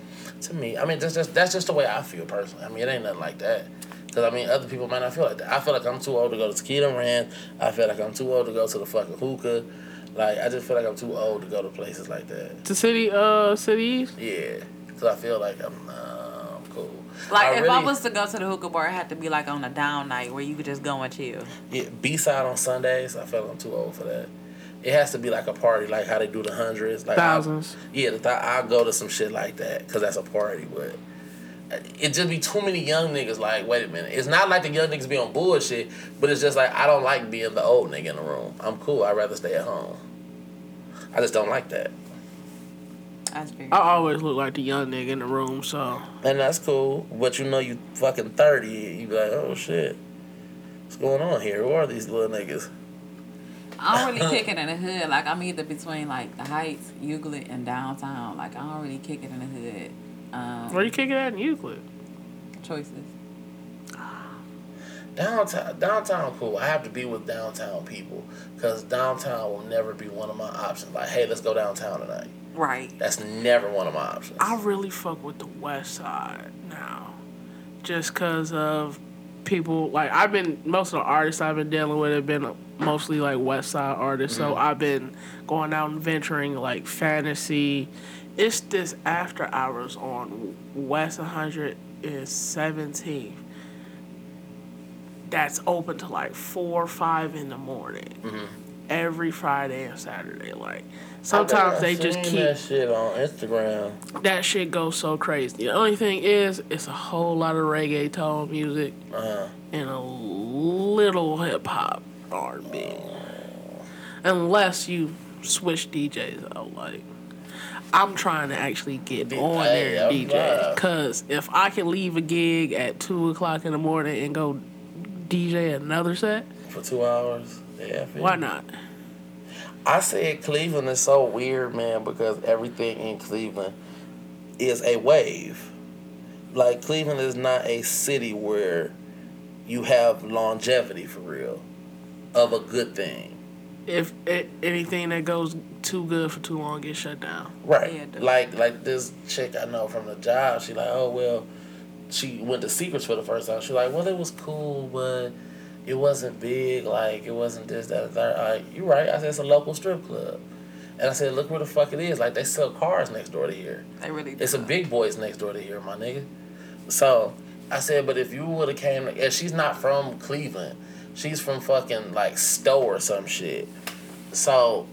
to me. I mean, that's just that's just the way I feel personally. I mean, it ain't nothing like that. Cause I mean, other people might not feel like that. I feel like I'm too old to go to Tequila Ranch. I feel like I'm too old to go to the fucking hookah. Like I just feel like I'm too old to go to places like that. To city, uh, cities. Yeah, cause I feel like I'm, uh, I'm cool. Like, if I really- was to go to the hookah bar, it had to be like on a down night where you could just go and chill. yeah, B side on Sundays, I feel like I'm too old for that. It has to be like a party, like how they do the hundreds, like I- Thousands. yeah, the th- I'll go to some shit like that because that's a party. But it just be too many young niggas. Like, wait a minute, it's not like the young niggas be on bullshit, but it's just like I don't like being the old nigga in the room. I'm cool. I'd rather stay at home. I just don't like that, I always look like the young nigga in the room, so and that's cool. But you know, you fucking thirty, you be like, oh shit, what's going on here? Who are these little niggas? I don't really kick it in the hood. Like I'm either between like the Heights, Euclid, and downtown. Like I don't really kick it in the hood. Um, where you kicking at in Euclid? choices. Downtown, downtown, cool. I have to be with downtown people because downtown will never be one of my options. Like, hey, let's go downtown tonight. Right. That's never one of my options. I really fuck with the West Side now, just cause of people like I've been most of the artists I've been dealing with have been mostly like West Side artists. So I've been going out and venturing like fantasy. It's this after hours on West 117th. That's open to like four or five in the morning. Every Friday and Saturday, like sometimes they just keep that shit on Instagram. that shit goes so crazy. The only thing is, it's a whole lot of reggaeton music Uh, and a little hip hop R and B. Unless you switch DJs out, like I'm trying to actually get on there and DJ. live. Cause if I can leave a gig at two o'clock in the morning and go DJ another set, for two hours. Yeah, why not? I said Cleveland is so weird, man, because everything in Cleveland is a wave. Like Cleveland is not a city where you have longevity for real of a good thing. If it, anything that goes too good for too long gets shut down. Right. Yeah, like like this chick I know from the job, she like, oh well, she went to Secrets for the first time. She like, well it was cool, but it wasn't big, like it wasn't this, that, and third. Like, you right. I said it's a local strip club. And I said, look where the fuck it is. Like they sell cars next door to here. They really. do. It's a big boys next door to here, my nigga. So I said, but if you would have came, and she's not from Cleveland, she's from fucking like Stow or some shit. So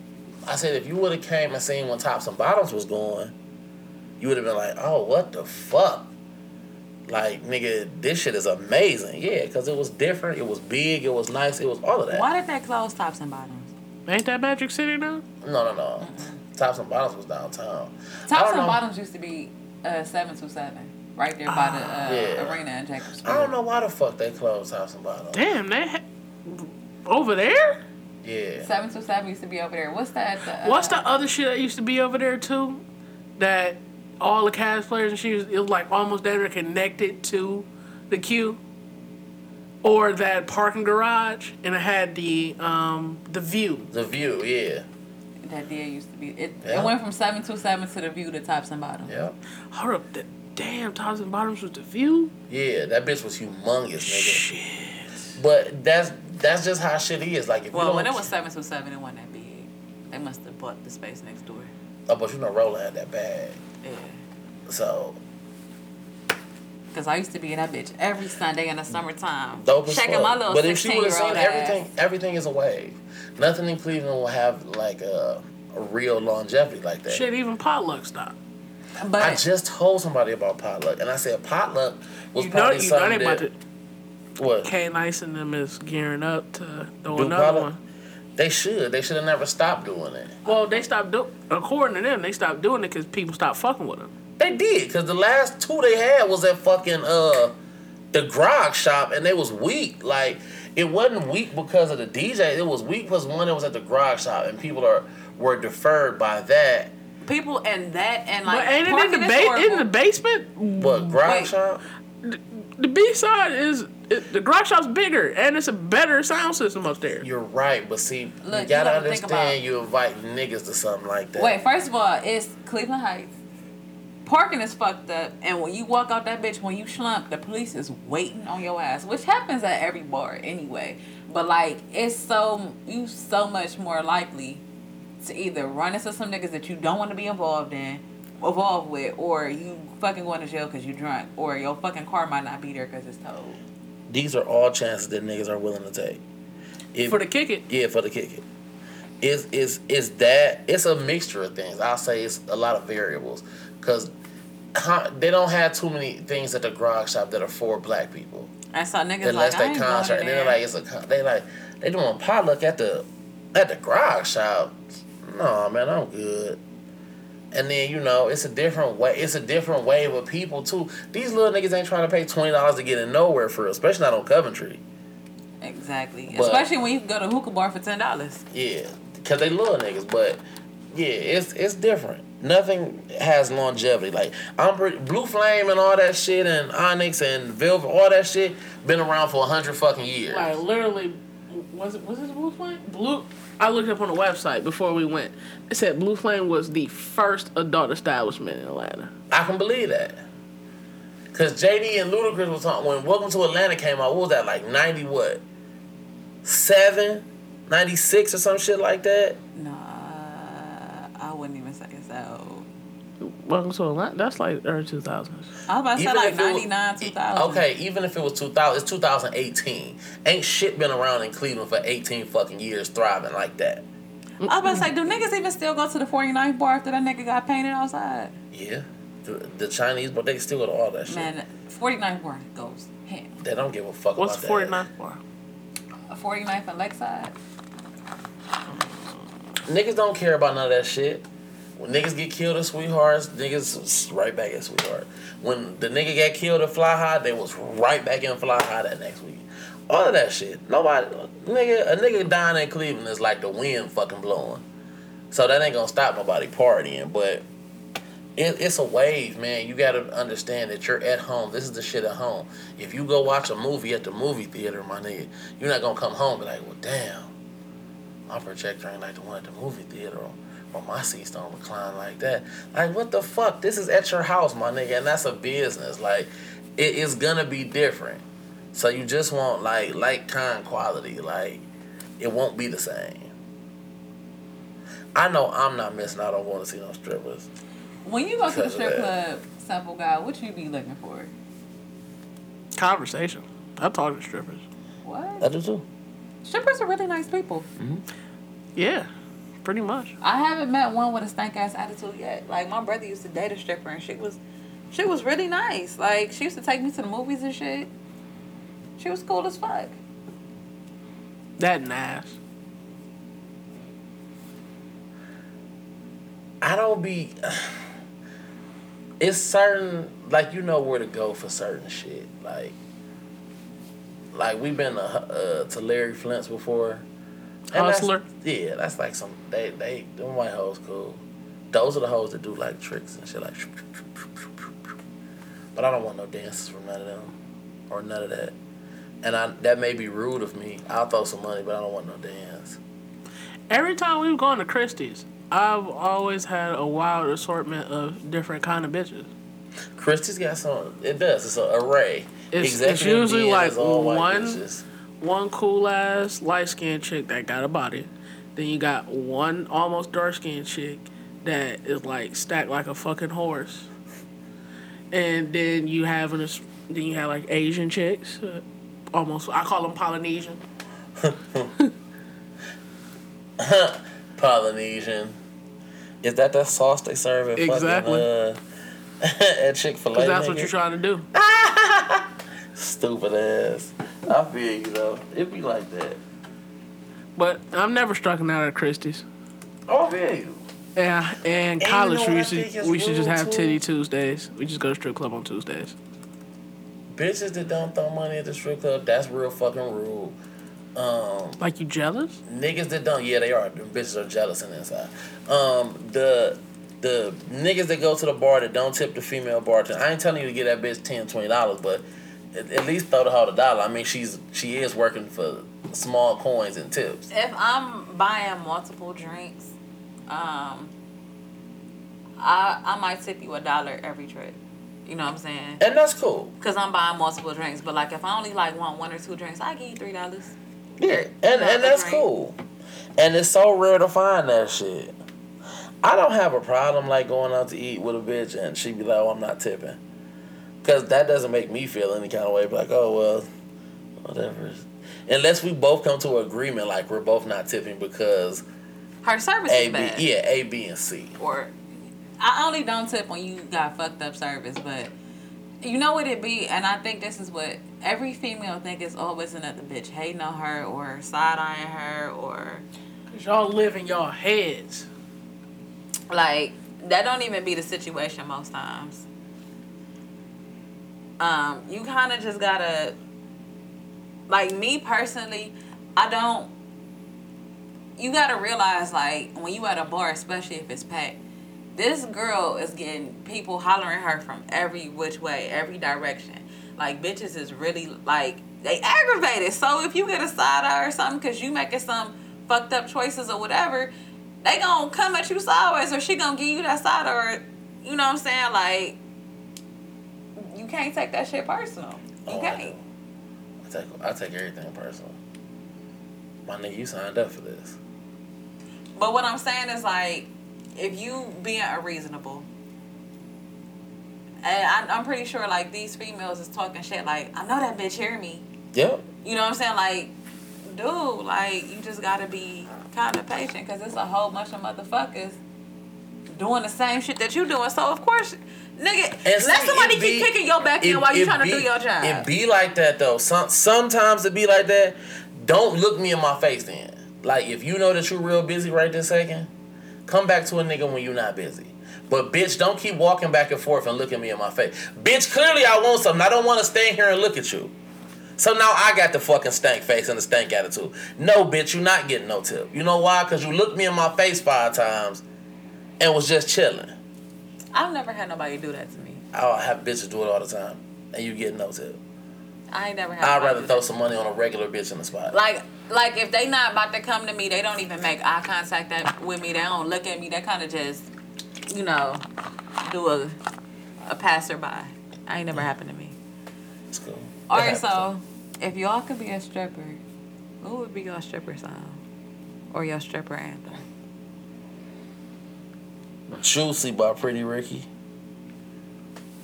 I said, if you would have came and seen when Tops and Bottoms was going, you would have been like, oh, what the fuck? Like, nigga, this shit is amazing. Yeah, because it was different, it was big, it was nice, it was all of that. Why did they close tops and bottoms? Ain't that Magic City now? No, no, no. Tops and Bottoms was downtown. Tops and know. bottoms used to be uh, seven to seven, right there by the uh, Yeah. arena in Jacobs. I don't know why the fuck they closed Tops and Bottoms. Damn, they ha- over there. Yeah. Seven to seven used to be over there. What's that? The, uh, What's the other shit that used to be over there too? That all the cast players and she was, it was like almost there connected to the Q. Or that parking garage and it had the um the view. The view, yeah. That deal used to be. It, Yeah. it went from seven to seven to the view to tops and bottoms. Yeah. Hold up, the damn tops and bottoms was the view? Yeah, that bitch was humongous, nigga. Shit. But that's that's just how shit is. Like if Well, don't, when it was seven to seven, it wasn't that big. They must have bought the space next door. oh, but you know Roland had that bag. Yeah. So Cause I used to be in that bitch every Sunday in the summertime, dope as checking fuck. my little But if she would have seen everything, everything is a wave. Nothing in Cleveland will have like a, a real longevity like that. Shit, even potluck stopped. But I just told somebody about potluck, and I said potluck was You know, probably you know something they about that to. what K Nice and them is gearing up to throw Do another potluck? one. They should. They should have never stopped doing it. Well, they stopped do. According to them, they stopped doing it because people stopped fucking with them. They did, cause the last two they had was at fucking uh the grog shop, and they was weak. Like it wasn't weak because of the DJ. It was weak because one it was at the grog shop, and people are were deferred by that. People and that and like But ain't it in the ba- in the basement? But grog shop, The B side is it, the garage shop's bigger and it's a better sound system up there. you're right. But see, Look, you you gotta gotta about- understand. You invite niggas to something like that. Wait, first of all, it's Cleveland Heights. Parking is fucked up, and when you walk out that bitch, when you slump, the police is waiting on your ass, which happens at every bar anyway. But like, it's so you so much more likely to either run into some niggas that you don't want to be involved in, involved with, or you fucking going to jail because you drunk, or your fucking car might not be there because it's towed. These are all chances that niggas are willing to take. If, For the kick it, Yeah, for the kick it. Is is is that it's a mixture of things. I'll say it's a lot of variables because they don't have too many things at the grog shop that are for black people And so niggas unless like, I they ain't going contract. And then they're like it's a they like they doing potluck at the at the grog shop. No man, I'm good. And then you know it's a different way. It's a different wave of people too. These little niggas ain't trying to pay twenty dollars to get in nowhere for, real, especially not on Coventry. exactly, But- especially when you go to hookah bar for ten dollars. Yeah, because they little niggas, but yeah, it's it's different. Nothing has longevity. Like I'm pretty Blue Flame and all that shit, and Onyx and Velvet, all that shit been around for a hundred fucking years. like literally, was it was it Blue Flame? Blue. I looked up on the website before we went. It said Blue Flame was the first adult establishment in Atlanta. I can believe that. Cause JD and Ludacris was talking when Welcome to Atlanta came out. What was that like ninety what? Seven, 96 or some shit like that. Nah, I wouldn't even say so. Welcome to Atlanta. That's like early two thousands. I was about to say like if it was- 99, 2000. Okay, even if it was 2000, it's 2018. Ain't shit been around in Cleveland for 18 fucking years thriving like that. I was about to say, do niggas even still go to the 49th bar after that nigga got painted outside? Yeah. The, the Chinese, but they still go to all that shit. Man, 49th bar goes ham. They don't give a fuck What's about forty that. ninth bar? A 49th and Lakeside? Niggas don't care about none of that shit. When niggas get killed at Sweethearts, niggas right back at Sweetheart. When the nigga got killed at Fly High, they was right back in Fly High that next week. All of that shit. Nobody, nigga, a nigga dying in Cleveland is like the wind fucking blowing. So that ain't gonna stop nobody partying, but it, it's a wave, man. You gotta understand that you're at home. This is the shit at home. If you go watch a movie at the movie theater, my nigga, you're not gonna come home and be like, well, damn, my projector ain't like the one at the movie theater, or, or my seats don't recline like that. Like, what the fuck? This is at your house, my nigga, and that's a business. Like, it is gonna be different. So you just want like like kind quality. Like, it won't be the same. I know I'm not missing out on going to see no strippers. When you go to the strip club, simple guy, what you be looking for? Conversation. I talk to strippers. What? I do too. Strippers are really nice people. Mm-hmm. Yeah, pretty much. I haven't met one with a stank ass attitude yet. Like my brother used to date a stripper and she was she was really nice. Like she used to take me to the movies and shit. She was cool as fuck. That and ass. I don't be. It's certain like you know where to go for certain shit. Like, like we've been to, uh, to Larry Flynt's before. And that's- Hustler? Yeah, that's like some they they them white hoes cool. Those are the hoes that do like tricks and shit like. But I don't want no dances from none of them, or none of that. And I that may be rude of me. I'll throw some money, but I don't want no dance. Every time we've gone to Christie's, I've always had a wild assortment of different kind of bitches. Christie's got some. It does. It's an array. It's- it's usually like one- bitches. One cool ass light skinned chick that got a body. Then you got one almost dark skinned chick that is like stacked like a fucking horse. And then you have an, then you have like Asian chicks, uh, almost I call them Polynesian. Polynesian. Is that that sauce they serve at Exactly. fucking uh, at Chick Fil A? Cause that's what you're trying to do. Stupid ass. I feel you though. It'd be like that. But I'm never striking out at Christie's. Oh, I feel you. Yeah, and you college know we should we should just have too? titty Tuesdays. We just go to strip club on Tuesdays. Bitches that don't throw money at the strip club, that's real fucking rude. Um, Like you jealous? niggas that don't, yeah, they are. Them bitches are jealous in the inside. Um, the the niggas that go to the bar that don't tip the female bartender. I ain't telling you to get that bitch 10 20 dollars, but at, at least throw the the dollar. I mean, she's she is working for small coins and tips. If I'm buying multiple drinks, um, I I might tip you a dollar every trip. You know what I'm saying? And that's cool. Cause I'm buying multiple drinks, but like if I only like want one or two drinks, I give you three dollars. Yeah, and, and that's Right. cool. And it's so rare to find that shit. I don't have a problem like going out to eat with a bitch and she be like, "Oh, I'm not tipping," because that doesn't make me feel any kind of way. Like, "Oh well, whatever." Unless we both come to an agreement, like we're both not tipping because Her service A, is B, bad. yeah, A, B, and C. Or I only don't tip when you got fucked up service, but you know what it be, and I think this is what every female think is always another bitch hating on her or side eyeing her or Cause y'all live in y'all heads. like that don't even be the situation most times. Um, you kind of just gotta, like me personally, I don't. You gotta realize, like when you at a bar, especially if it's packed, this girl is getting people hollering her from every which way, every direction. Like bitches is really like they aggravated. So if you get a side eye or something, cause you making some fucked up choices or whatever, they gonna come at you sideways, or she gonna give you that side, or you know what I'm saying? Like can't take that shit personal. Oh, you Oh, I can't. I take I take everything personal. My nigga, you signed up for this. But what I'm saying is like, if you being unreasonable, and I, I'm pretty sure like these females is talking shit like, I know that bitch hear me. Yep. You know what I'm saying? Like, dude, like you just gotta be kind of patient because it's a whole bunch of motherfuckers doing the same shit that you doing. So of course, nigga, And let see, somebody keep be- kicking your back in it- while you trying to be- do your job. It be like that though. Some sometimes it be like that. Don't look me in my face then. Like if you know that you're real busy right this second, come back to a nigga when you're not busy. But bitch, don't keep walking back and forth and looking me in my face. Bitch, clearly I want something. I don't want to stand here and look at you. So now I got the fucking stank face and the stank attitude. No, bitch, you not getting no tip. You know why? Cause you looked me in my face five times and was just chilling. I've never had nobody do that to me. Oh, I have bitches do it all the time, and you get no tip. I ain't never had. I'd rather throw some money on a regular bitch in the spot. Like, like if they not about to come to me, they don't even make eye contact that with me. They don't look at me. They kind of just, you know, do a a passerby. I ain't never happened to me. It's cool. All right, so if y'all could be a stripper, what would be your stripper song or your stripper anthem? Though. Juicy by Pretty Ricky.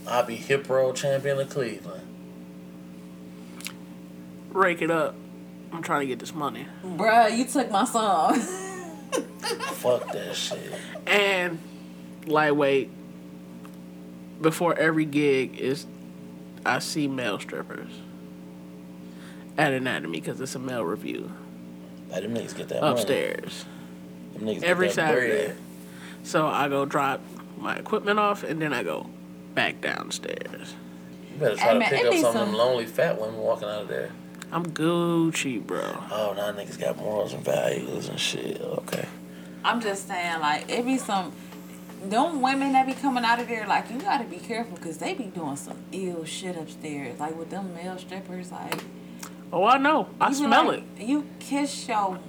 I'll be hip roll champion of Cleveland. Rake it up. I'm trying to get this money. Bruh, you took my song. Fuck that shit. And lightweight. Before every gig is, I see male strippers at Anatomy because it's a male review Like them niggas get that money. upstairs. Them niggas every get that Saturday. bread. So I go drop my equipment off and then I go back downstairs. You better try Hey, to man, pick up be some of them lonely fat women walking out of there. I'm Gucci, bro. Oh, now niggas got morals and values and shit. Okay. I'm just saying, like, it be some. Them women that be coming out of there, like, you gotta be careful because they be doing some ill shit upstairs. Like, with them male strippers, like. Oh, I know. I smell like, it. You kiss your,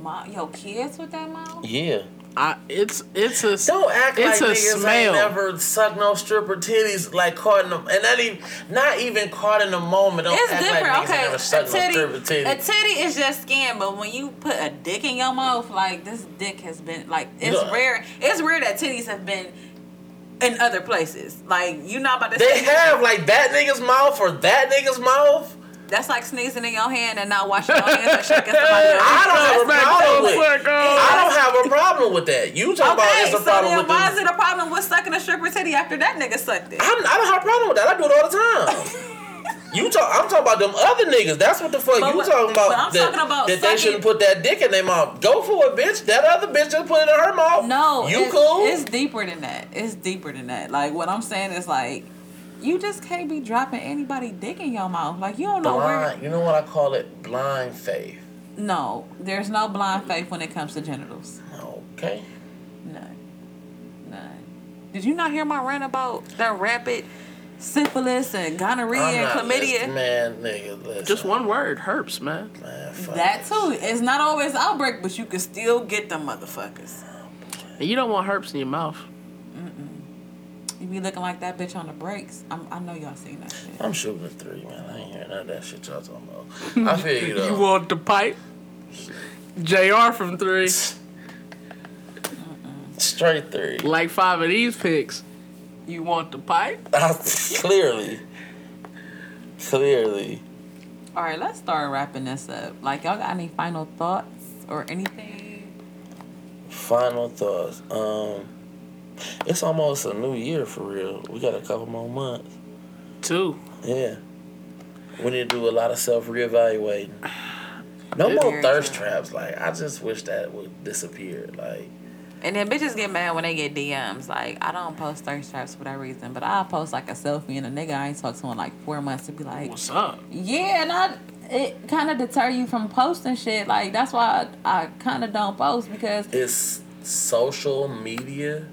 mo- your kids with that mouth? Yeah. I it's it's a Don't act it's like a niggas smell. ain't never suck no stripper titties like caught in them, and not even not even caught in the moment. Don't It's act different, like niggas okay. ain't never A sucked no titty, stripper titty. a titty is just skin, but when you put a dick in your mouth, like this dick has been like it's Yeah. rare. It's rare that titties have been in other places. Like you not about to They say have like that nigga's mouth or that nigga's mouth. That's like sneezing in your hand and not washing your hands and shaking somebody else. I don't have a problem with. I don't have a problem with that. You talk about Okay, it's a so problem then with why this. is it a problem with sucking a stripper titty after that nigga sucked it? I'm, I don't have a problem with that. I do it all the time. You talk. I'm talking about them other niggas. That's what the fuck But you what- talking about. but I'm that, talking about that they shouldn't put that dick in their mouth. Go for it, bitch. That other bitch just put it in her mouth. No, you it's, cool. It's deeper than that. It's deeper than that. Like what I'm saying is like, you just can't be dropping anybody dick in your mouth. Like you don't know where. blind. You know what I call it? Blind faith. No, there's no blind faith when it comes to genitals. Okay. None. None. Did you not hear my rant about that rapid syphilis and gonorrhea I'm and chlamydia? listening, man, nigga. Listen, Just one word, herpes, man. Man, That too. It's not always outbreak, but you can still get them motherfuckers. And you don't want herpes in your mouth. You be looking like that bitch on the brakes. I'm, I know y'all seen that shit. I'm shooting a three, man. I ain't hearing none of that shit y'all talking about. I feel you though. You want the pipe? JR from three. Straight three. Like five of these picks. You want the pipe? clearly. Clearly. All right, let's start wrapping this up. Like, y'all got any final thoughts or anything? Final thoughts. Um, it's almost a new year for real. We got a couple more months. Two. Yeah. We need to do a lot of self reevaluating. No Very more thirst true. traps. Like I just wish that would disappear. Like And then bitches get mad when they get DMs. Like, I don't post thirst traps for that reason, but I'll post like a selfie and a nigga I ain't talked to in like four months to be like, What's up? yeah, and I, it kind of deter you from posting shit. Like, that's why I, I kind of don't post because it's social media.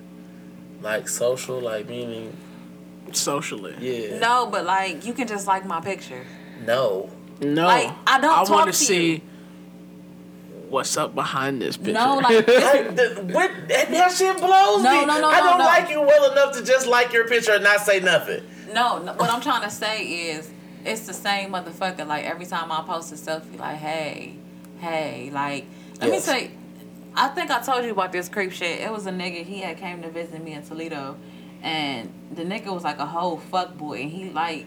Like social, like meaning Socially. yeah. no, but like you can just like my picture. No. No. Like, I don't I wanna see you. what's up behind this picture. No, like this, Like, the, what, that, that shit blows No, me. no, no, I don't no. like you well enough to just like your picture and not say nothing. No, no, what I'm trying to say is it's the same motherfucker. Like every time I post a selfie, like, hey, hey, like let Yes. me say I think I told you about this creep shit. It was a nigga, he had came to visit me in Toledo and the nigga was like a whole fuck boy and he like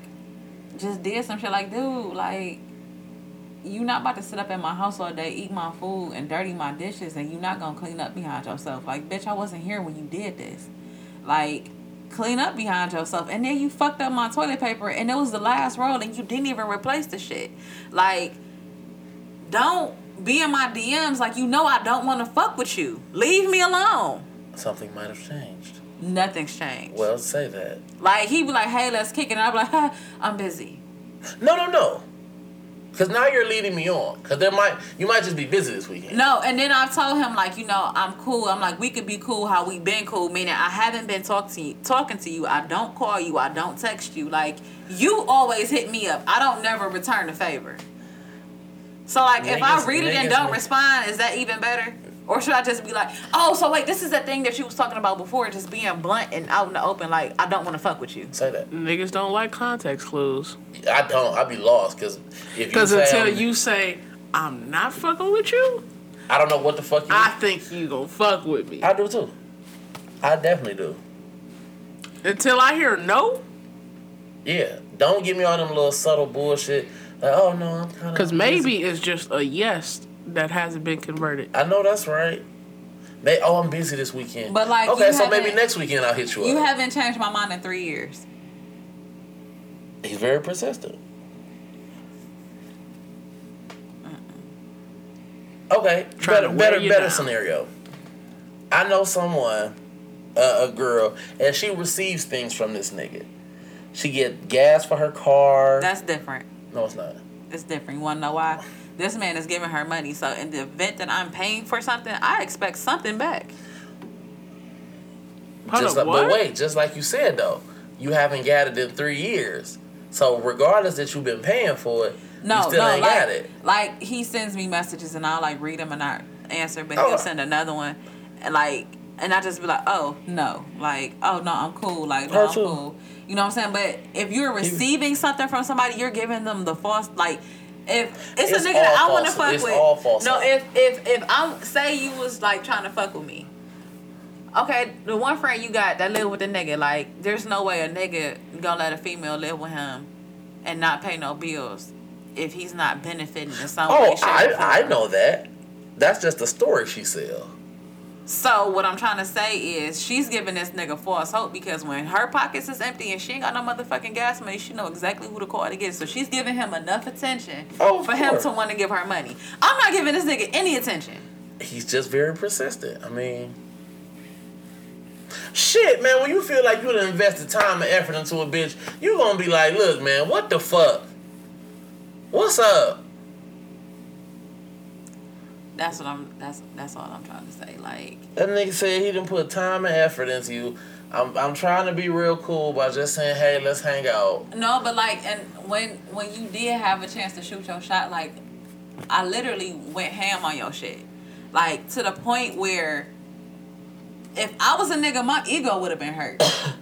just did some shit like, dude, like you not about to sit up in my house all day, eat my food and dirty my dishes and you not gonna clean up behind yourself. Like, bitch, I wasn't here when you did this. Like, clean up behind yourself. And then you fucked up my toilet paper and it was the last roll and you didn't even replace the shit. Like, don't be in my DMs like you know I don't wanna fuck with you. Leave me alone. Something might have changed. Nothing's changed. Well, say that. like he be like, hey, let's kick it. And I'd be like, ha, I'm busy. No, no, no. Cause now you're leading me on. Cause there might you might just be busy this weekend. No, and then I've told him like, you know, I'm cool. I'm like, we could be cool how we been cool. Meaning I haven't been talk to you, talking to you. I don't call you. I don't text you. Like you always hit me up. I don't never return the favor. So like, if I read it and don't will- respond, is that even better? Or should I just be like, oh, so wait, this is the thing that you was talking about before, just being blunt and out in the open. Like I don't want to fuck with you. Say that. Niggas don't like context clues. I don't. I'd be lost. Cause if you Because until I'm- you say, I'm not fucking with you, I don't know what the fuck you. I think you gonna fuck with me. I do too. I definitely do. Until I hear no, Yeah. Don't give me all them little subtle bullshit. Like, oh no, I'm kind of. because maybe it's just a yes that hasn't been converted. I know that's right. May, oh, I'm busy this weekend. But, like, okay, so maybe next weekend I'll hit you, You up. You haven't changed my mind in three years. He's very persistent. Okay, Trying better, better, better down. scenario. I know someone, uh, a girl, and she receives things from this nigga. She get gas for her car. That's different. No, it's not. It's different. You wanna know why? This man is giving her money, so in the event that I'm paying for something, I expect something back. Hold just like, what? but wait, just like you said though, you haven't got it in three years. So regardless that you've been paying for it, No, you still no, ain't like, got it. like he sends me messages and I'll like read them and I answer, but Oh. he'll send another one, and like, and I just be like, oh no, like, oh no, I'm cool, like, no, I'm cool. You know what I'm saying? But if you're receiving something from somebody, you're giving them the false, like. If it's, It's a nigga that I want to fuck it's with, all false. no. If if if I'm say you was like trying to fuck with me, okay, the one friend you got that live with the nigga, like, there's no way a nigga gonna let a female live with him and not pay no bills if he's not benefiting in some oh, way. Oh, I I know that. That's just the story she sell. So what I'm trying to say is she's giving this nigga false hope because when her pockets is empty and she ain't got no motherfucking gas money, she know exactly who to call to get. So she's giving him enough attention Oh, for him course. to want to give her money. I'm not giving this nigga any attention. He's just very persistent. I mean, shit, man. When you feel like you done invested time and effort into a bitch, you gonna be like, look, man, what the fuck? What's up? That's what I'm. That's that's all I'm trying to say. Like That nigga said he didn't put time and effort into you. I'm, I'm trying to be real cool by just saying, hey, let's hang out. no, but like, and when when you did have a chance to shoot your shot, like I literally went ham on your shit, like to the point where if I was a nigga, my ego would have been hurt.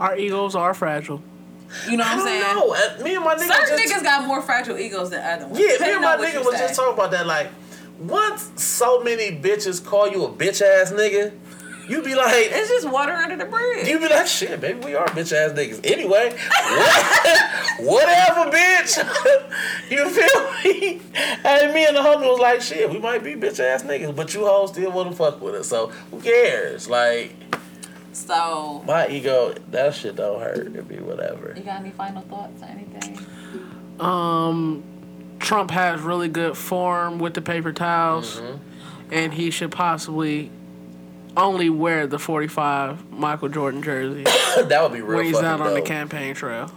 Our egos are fragile. You know what I'm saying? know. Uh, Me and my nigga Certain just niggas got more fragile egos than other ones. Yeah, me and my nigga was say. just talking about that. Like, once so many bitches call you a bitch ass nigga, you be like, It's just water under the bridge. you be like, shit, baby, we are bitch ass niggas. Anyway, what- whatever, bitch. you feel me? And me and the homie was like, shit, we might be bitch ass niggas, but you hoes still wanna fuck with us. So who cares? Like, so, my ego, that shit don't hurt. It be whatever. you got any final thoughts or anything? Um, Trump has really good form with the paper towels, and he should possibly only wear the 45 Michael Jordan jersey that would be real when he's fucking out on the campaign trail.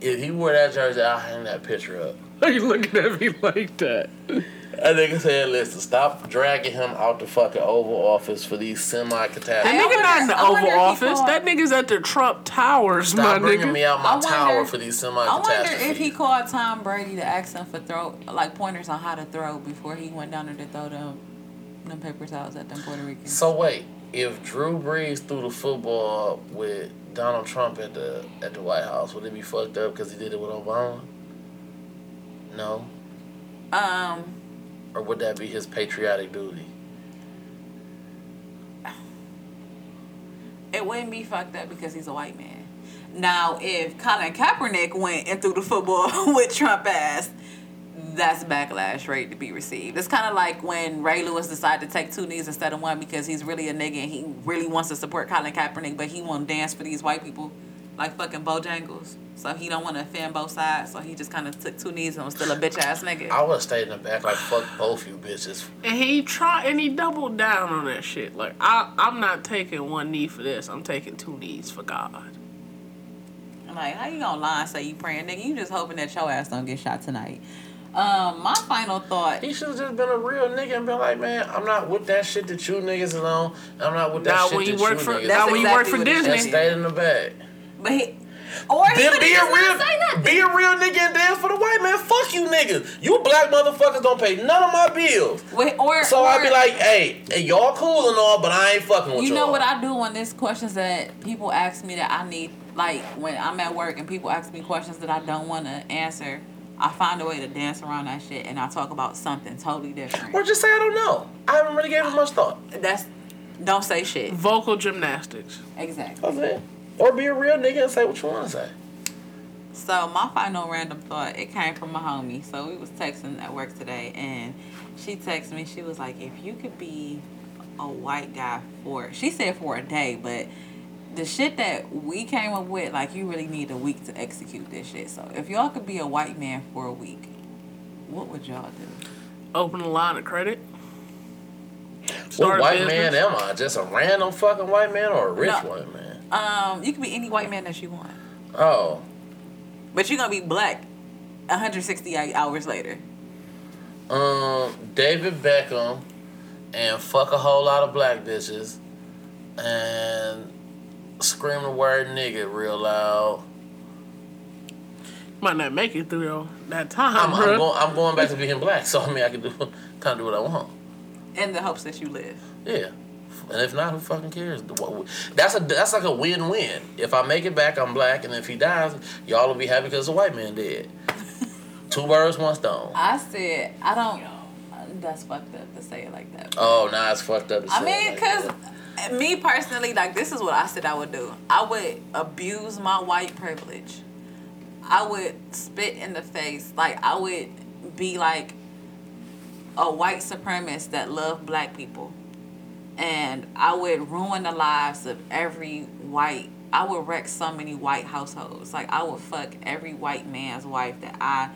If he wore that jersey, I'll hang that picture up. Are you looking at me like that? That nigga said, listen, stop dragging him out the fucking Oval Office for these semi That catastrophes. Hey, I nigga wonder- not in the I Oval Office. called- That nigga's at the Trump Towers, Stop my bringing nigga. me out my I wonder- tower for these semi I wonder if he called Tom Brady to ask him for throw like pointers on how to throw before he went down there to throw them them paper towels at them Puerto Ricans. So wait, if Drew Brees threw the football with Donald Trump at the at the White House, would it be fucked up because he did it with Obama? No, um, or would that be his patriotic duty? it wouldn't be fucked up because he's a white man. Now, if Colin Kaepernick went and threw the football with Trump ass, that's backlash ready to be received. It's kind of like when Ray Lewis decided to take two knees instead of one because he's really a nigga and he really wants to support Colin Kaepernick, but he won't dance for these white people like fucking Bojangles. So he don't want to offend both sides. So he just kind of took two knees and was still a bitch ass nigga. I would have stayed in the back like fuck both you bitches. And he tried and he doubled down on that shit. Like I, I'm not taking one knee for this. I'm taking two knees for God. I'm like, how you gonna lie and say you praying, nigga? You just hoping that your ass don't get shot tonight. Um, my final thought. He should have just been a real nigga and been like, man, I'm not with that shit that you niggas alone. I'm not with that Now shit when that you work you for niggas. now That's when you work for what he and Disney, stayed in the back. But he, or he Then be a real, not say nothing. be a real nigga and dance for the white man. Fuck you niggas. You black motherfuckers don't pay none of my bills. Wait, or So I'd be like, hey, hey, y'all cool and all, but I ain't fucking with you y'all. know what I do when there's questions that people ask me that I need, like when I'm at work and people ask me questions that I don't want to answer. I find a way to dance around that shit and I talk about something totally different. Or just say I don't know. I haven't really gave it much thought. That's don't say shit. vocal gymnastics. Exactly. That's it. Or be a real nigga and say what you want to say. So my final random thought, it came from a homie. So we was texting at work today, and she texted me. She was like, "If you could be a white guy for," she said for a day, but the shit that we came up with, like you really need a week to execute this shit. So if y'all could be a white man for a week, what would y'all do? Open a line of credit. What Start a white business. man am I? Just a random fucking white man or a rich No. white man? Um, you can be any white man that you want, Oh. but you're gonna be black. 168 hours later. Um, David Beckham and fuck a whole lot of black bitches and scream the word nigga real loud. Might not make it through that time, I'm, I'm, going, I'm going back to being black, so I mean I can do kind of do what I want. In the hopes that you live. Yeah. And if not, who fucking cares? That's a that's like a win-win. If I make it back, I'm black, and if he dies, y'all will be happy because the white man dead. Two birds, one stone. I said I don't. That's fucked up to say it like that. Oh, nah, it's fucked up. to I mean, it like cause that. me personally, like this is what I said I would do. I would abuse my white privilege. I would spit in the face. Like I would be like, a white supremacist that loved black people, and I would ruin the lives of every white. I would wreck so many white households. Like I would fuck every white man's wife that I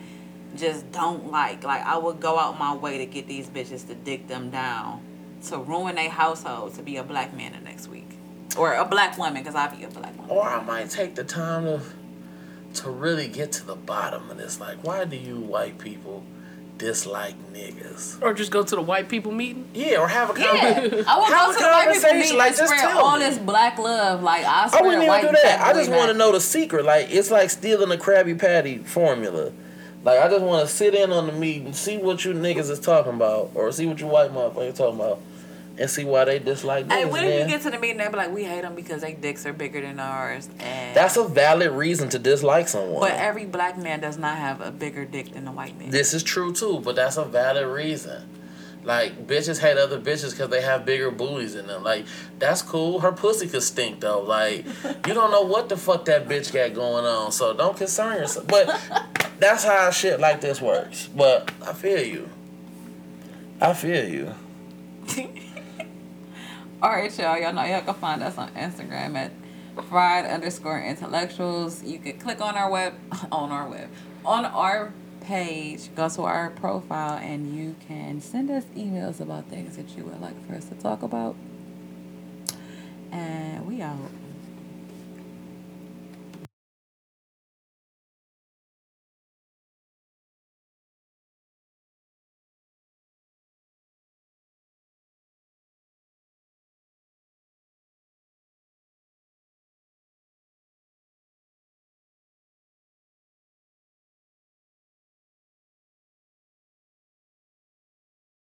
just don't like. Like I would go out my way to get these bitches to dick them down, to ruin their household to be a black man the next week, or a black woman because I be a black woman. Or I might take the time to to really get to the bottom of this. Like, why do you white people dislike niggas? Or just go to the white people meeting. Yeah, or have a Yeah, conversation. I would Have go to the white people meeting like, and just spread all me. this black love. Like I I wouldn't even do that. I just want to know the secret. Like it's like stealing the Krabby Patty formula. Like I just want to sit in on the meeting, see what you niggas is talking about, or see what you white motherfuckers talking about, and see why they dislike Hey, niggas. what if man. you get to the meeting? They be like, we hate them because their dicks are bigger than ours, and That's a valid reason to dislike someone. But every black man does not have a bigger dick than a white man. This is true too, but that's a valid reason. Like bitches hate other bitches because they have bigger booties in them. Like that's cool. Her pussy could stink though. Like you don't know what the fuck that bitch got going on, so don't concern yourself. But that's how shit like this works. But I feel you. I feel you. All right, y'all. Y'all know y'all can find us on Instagram at fried underscore intellectuals. You can click on our web, on our web, on our page, go to our profile, and you can send us emails about things that you would like for us to talk about. And we out.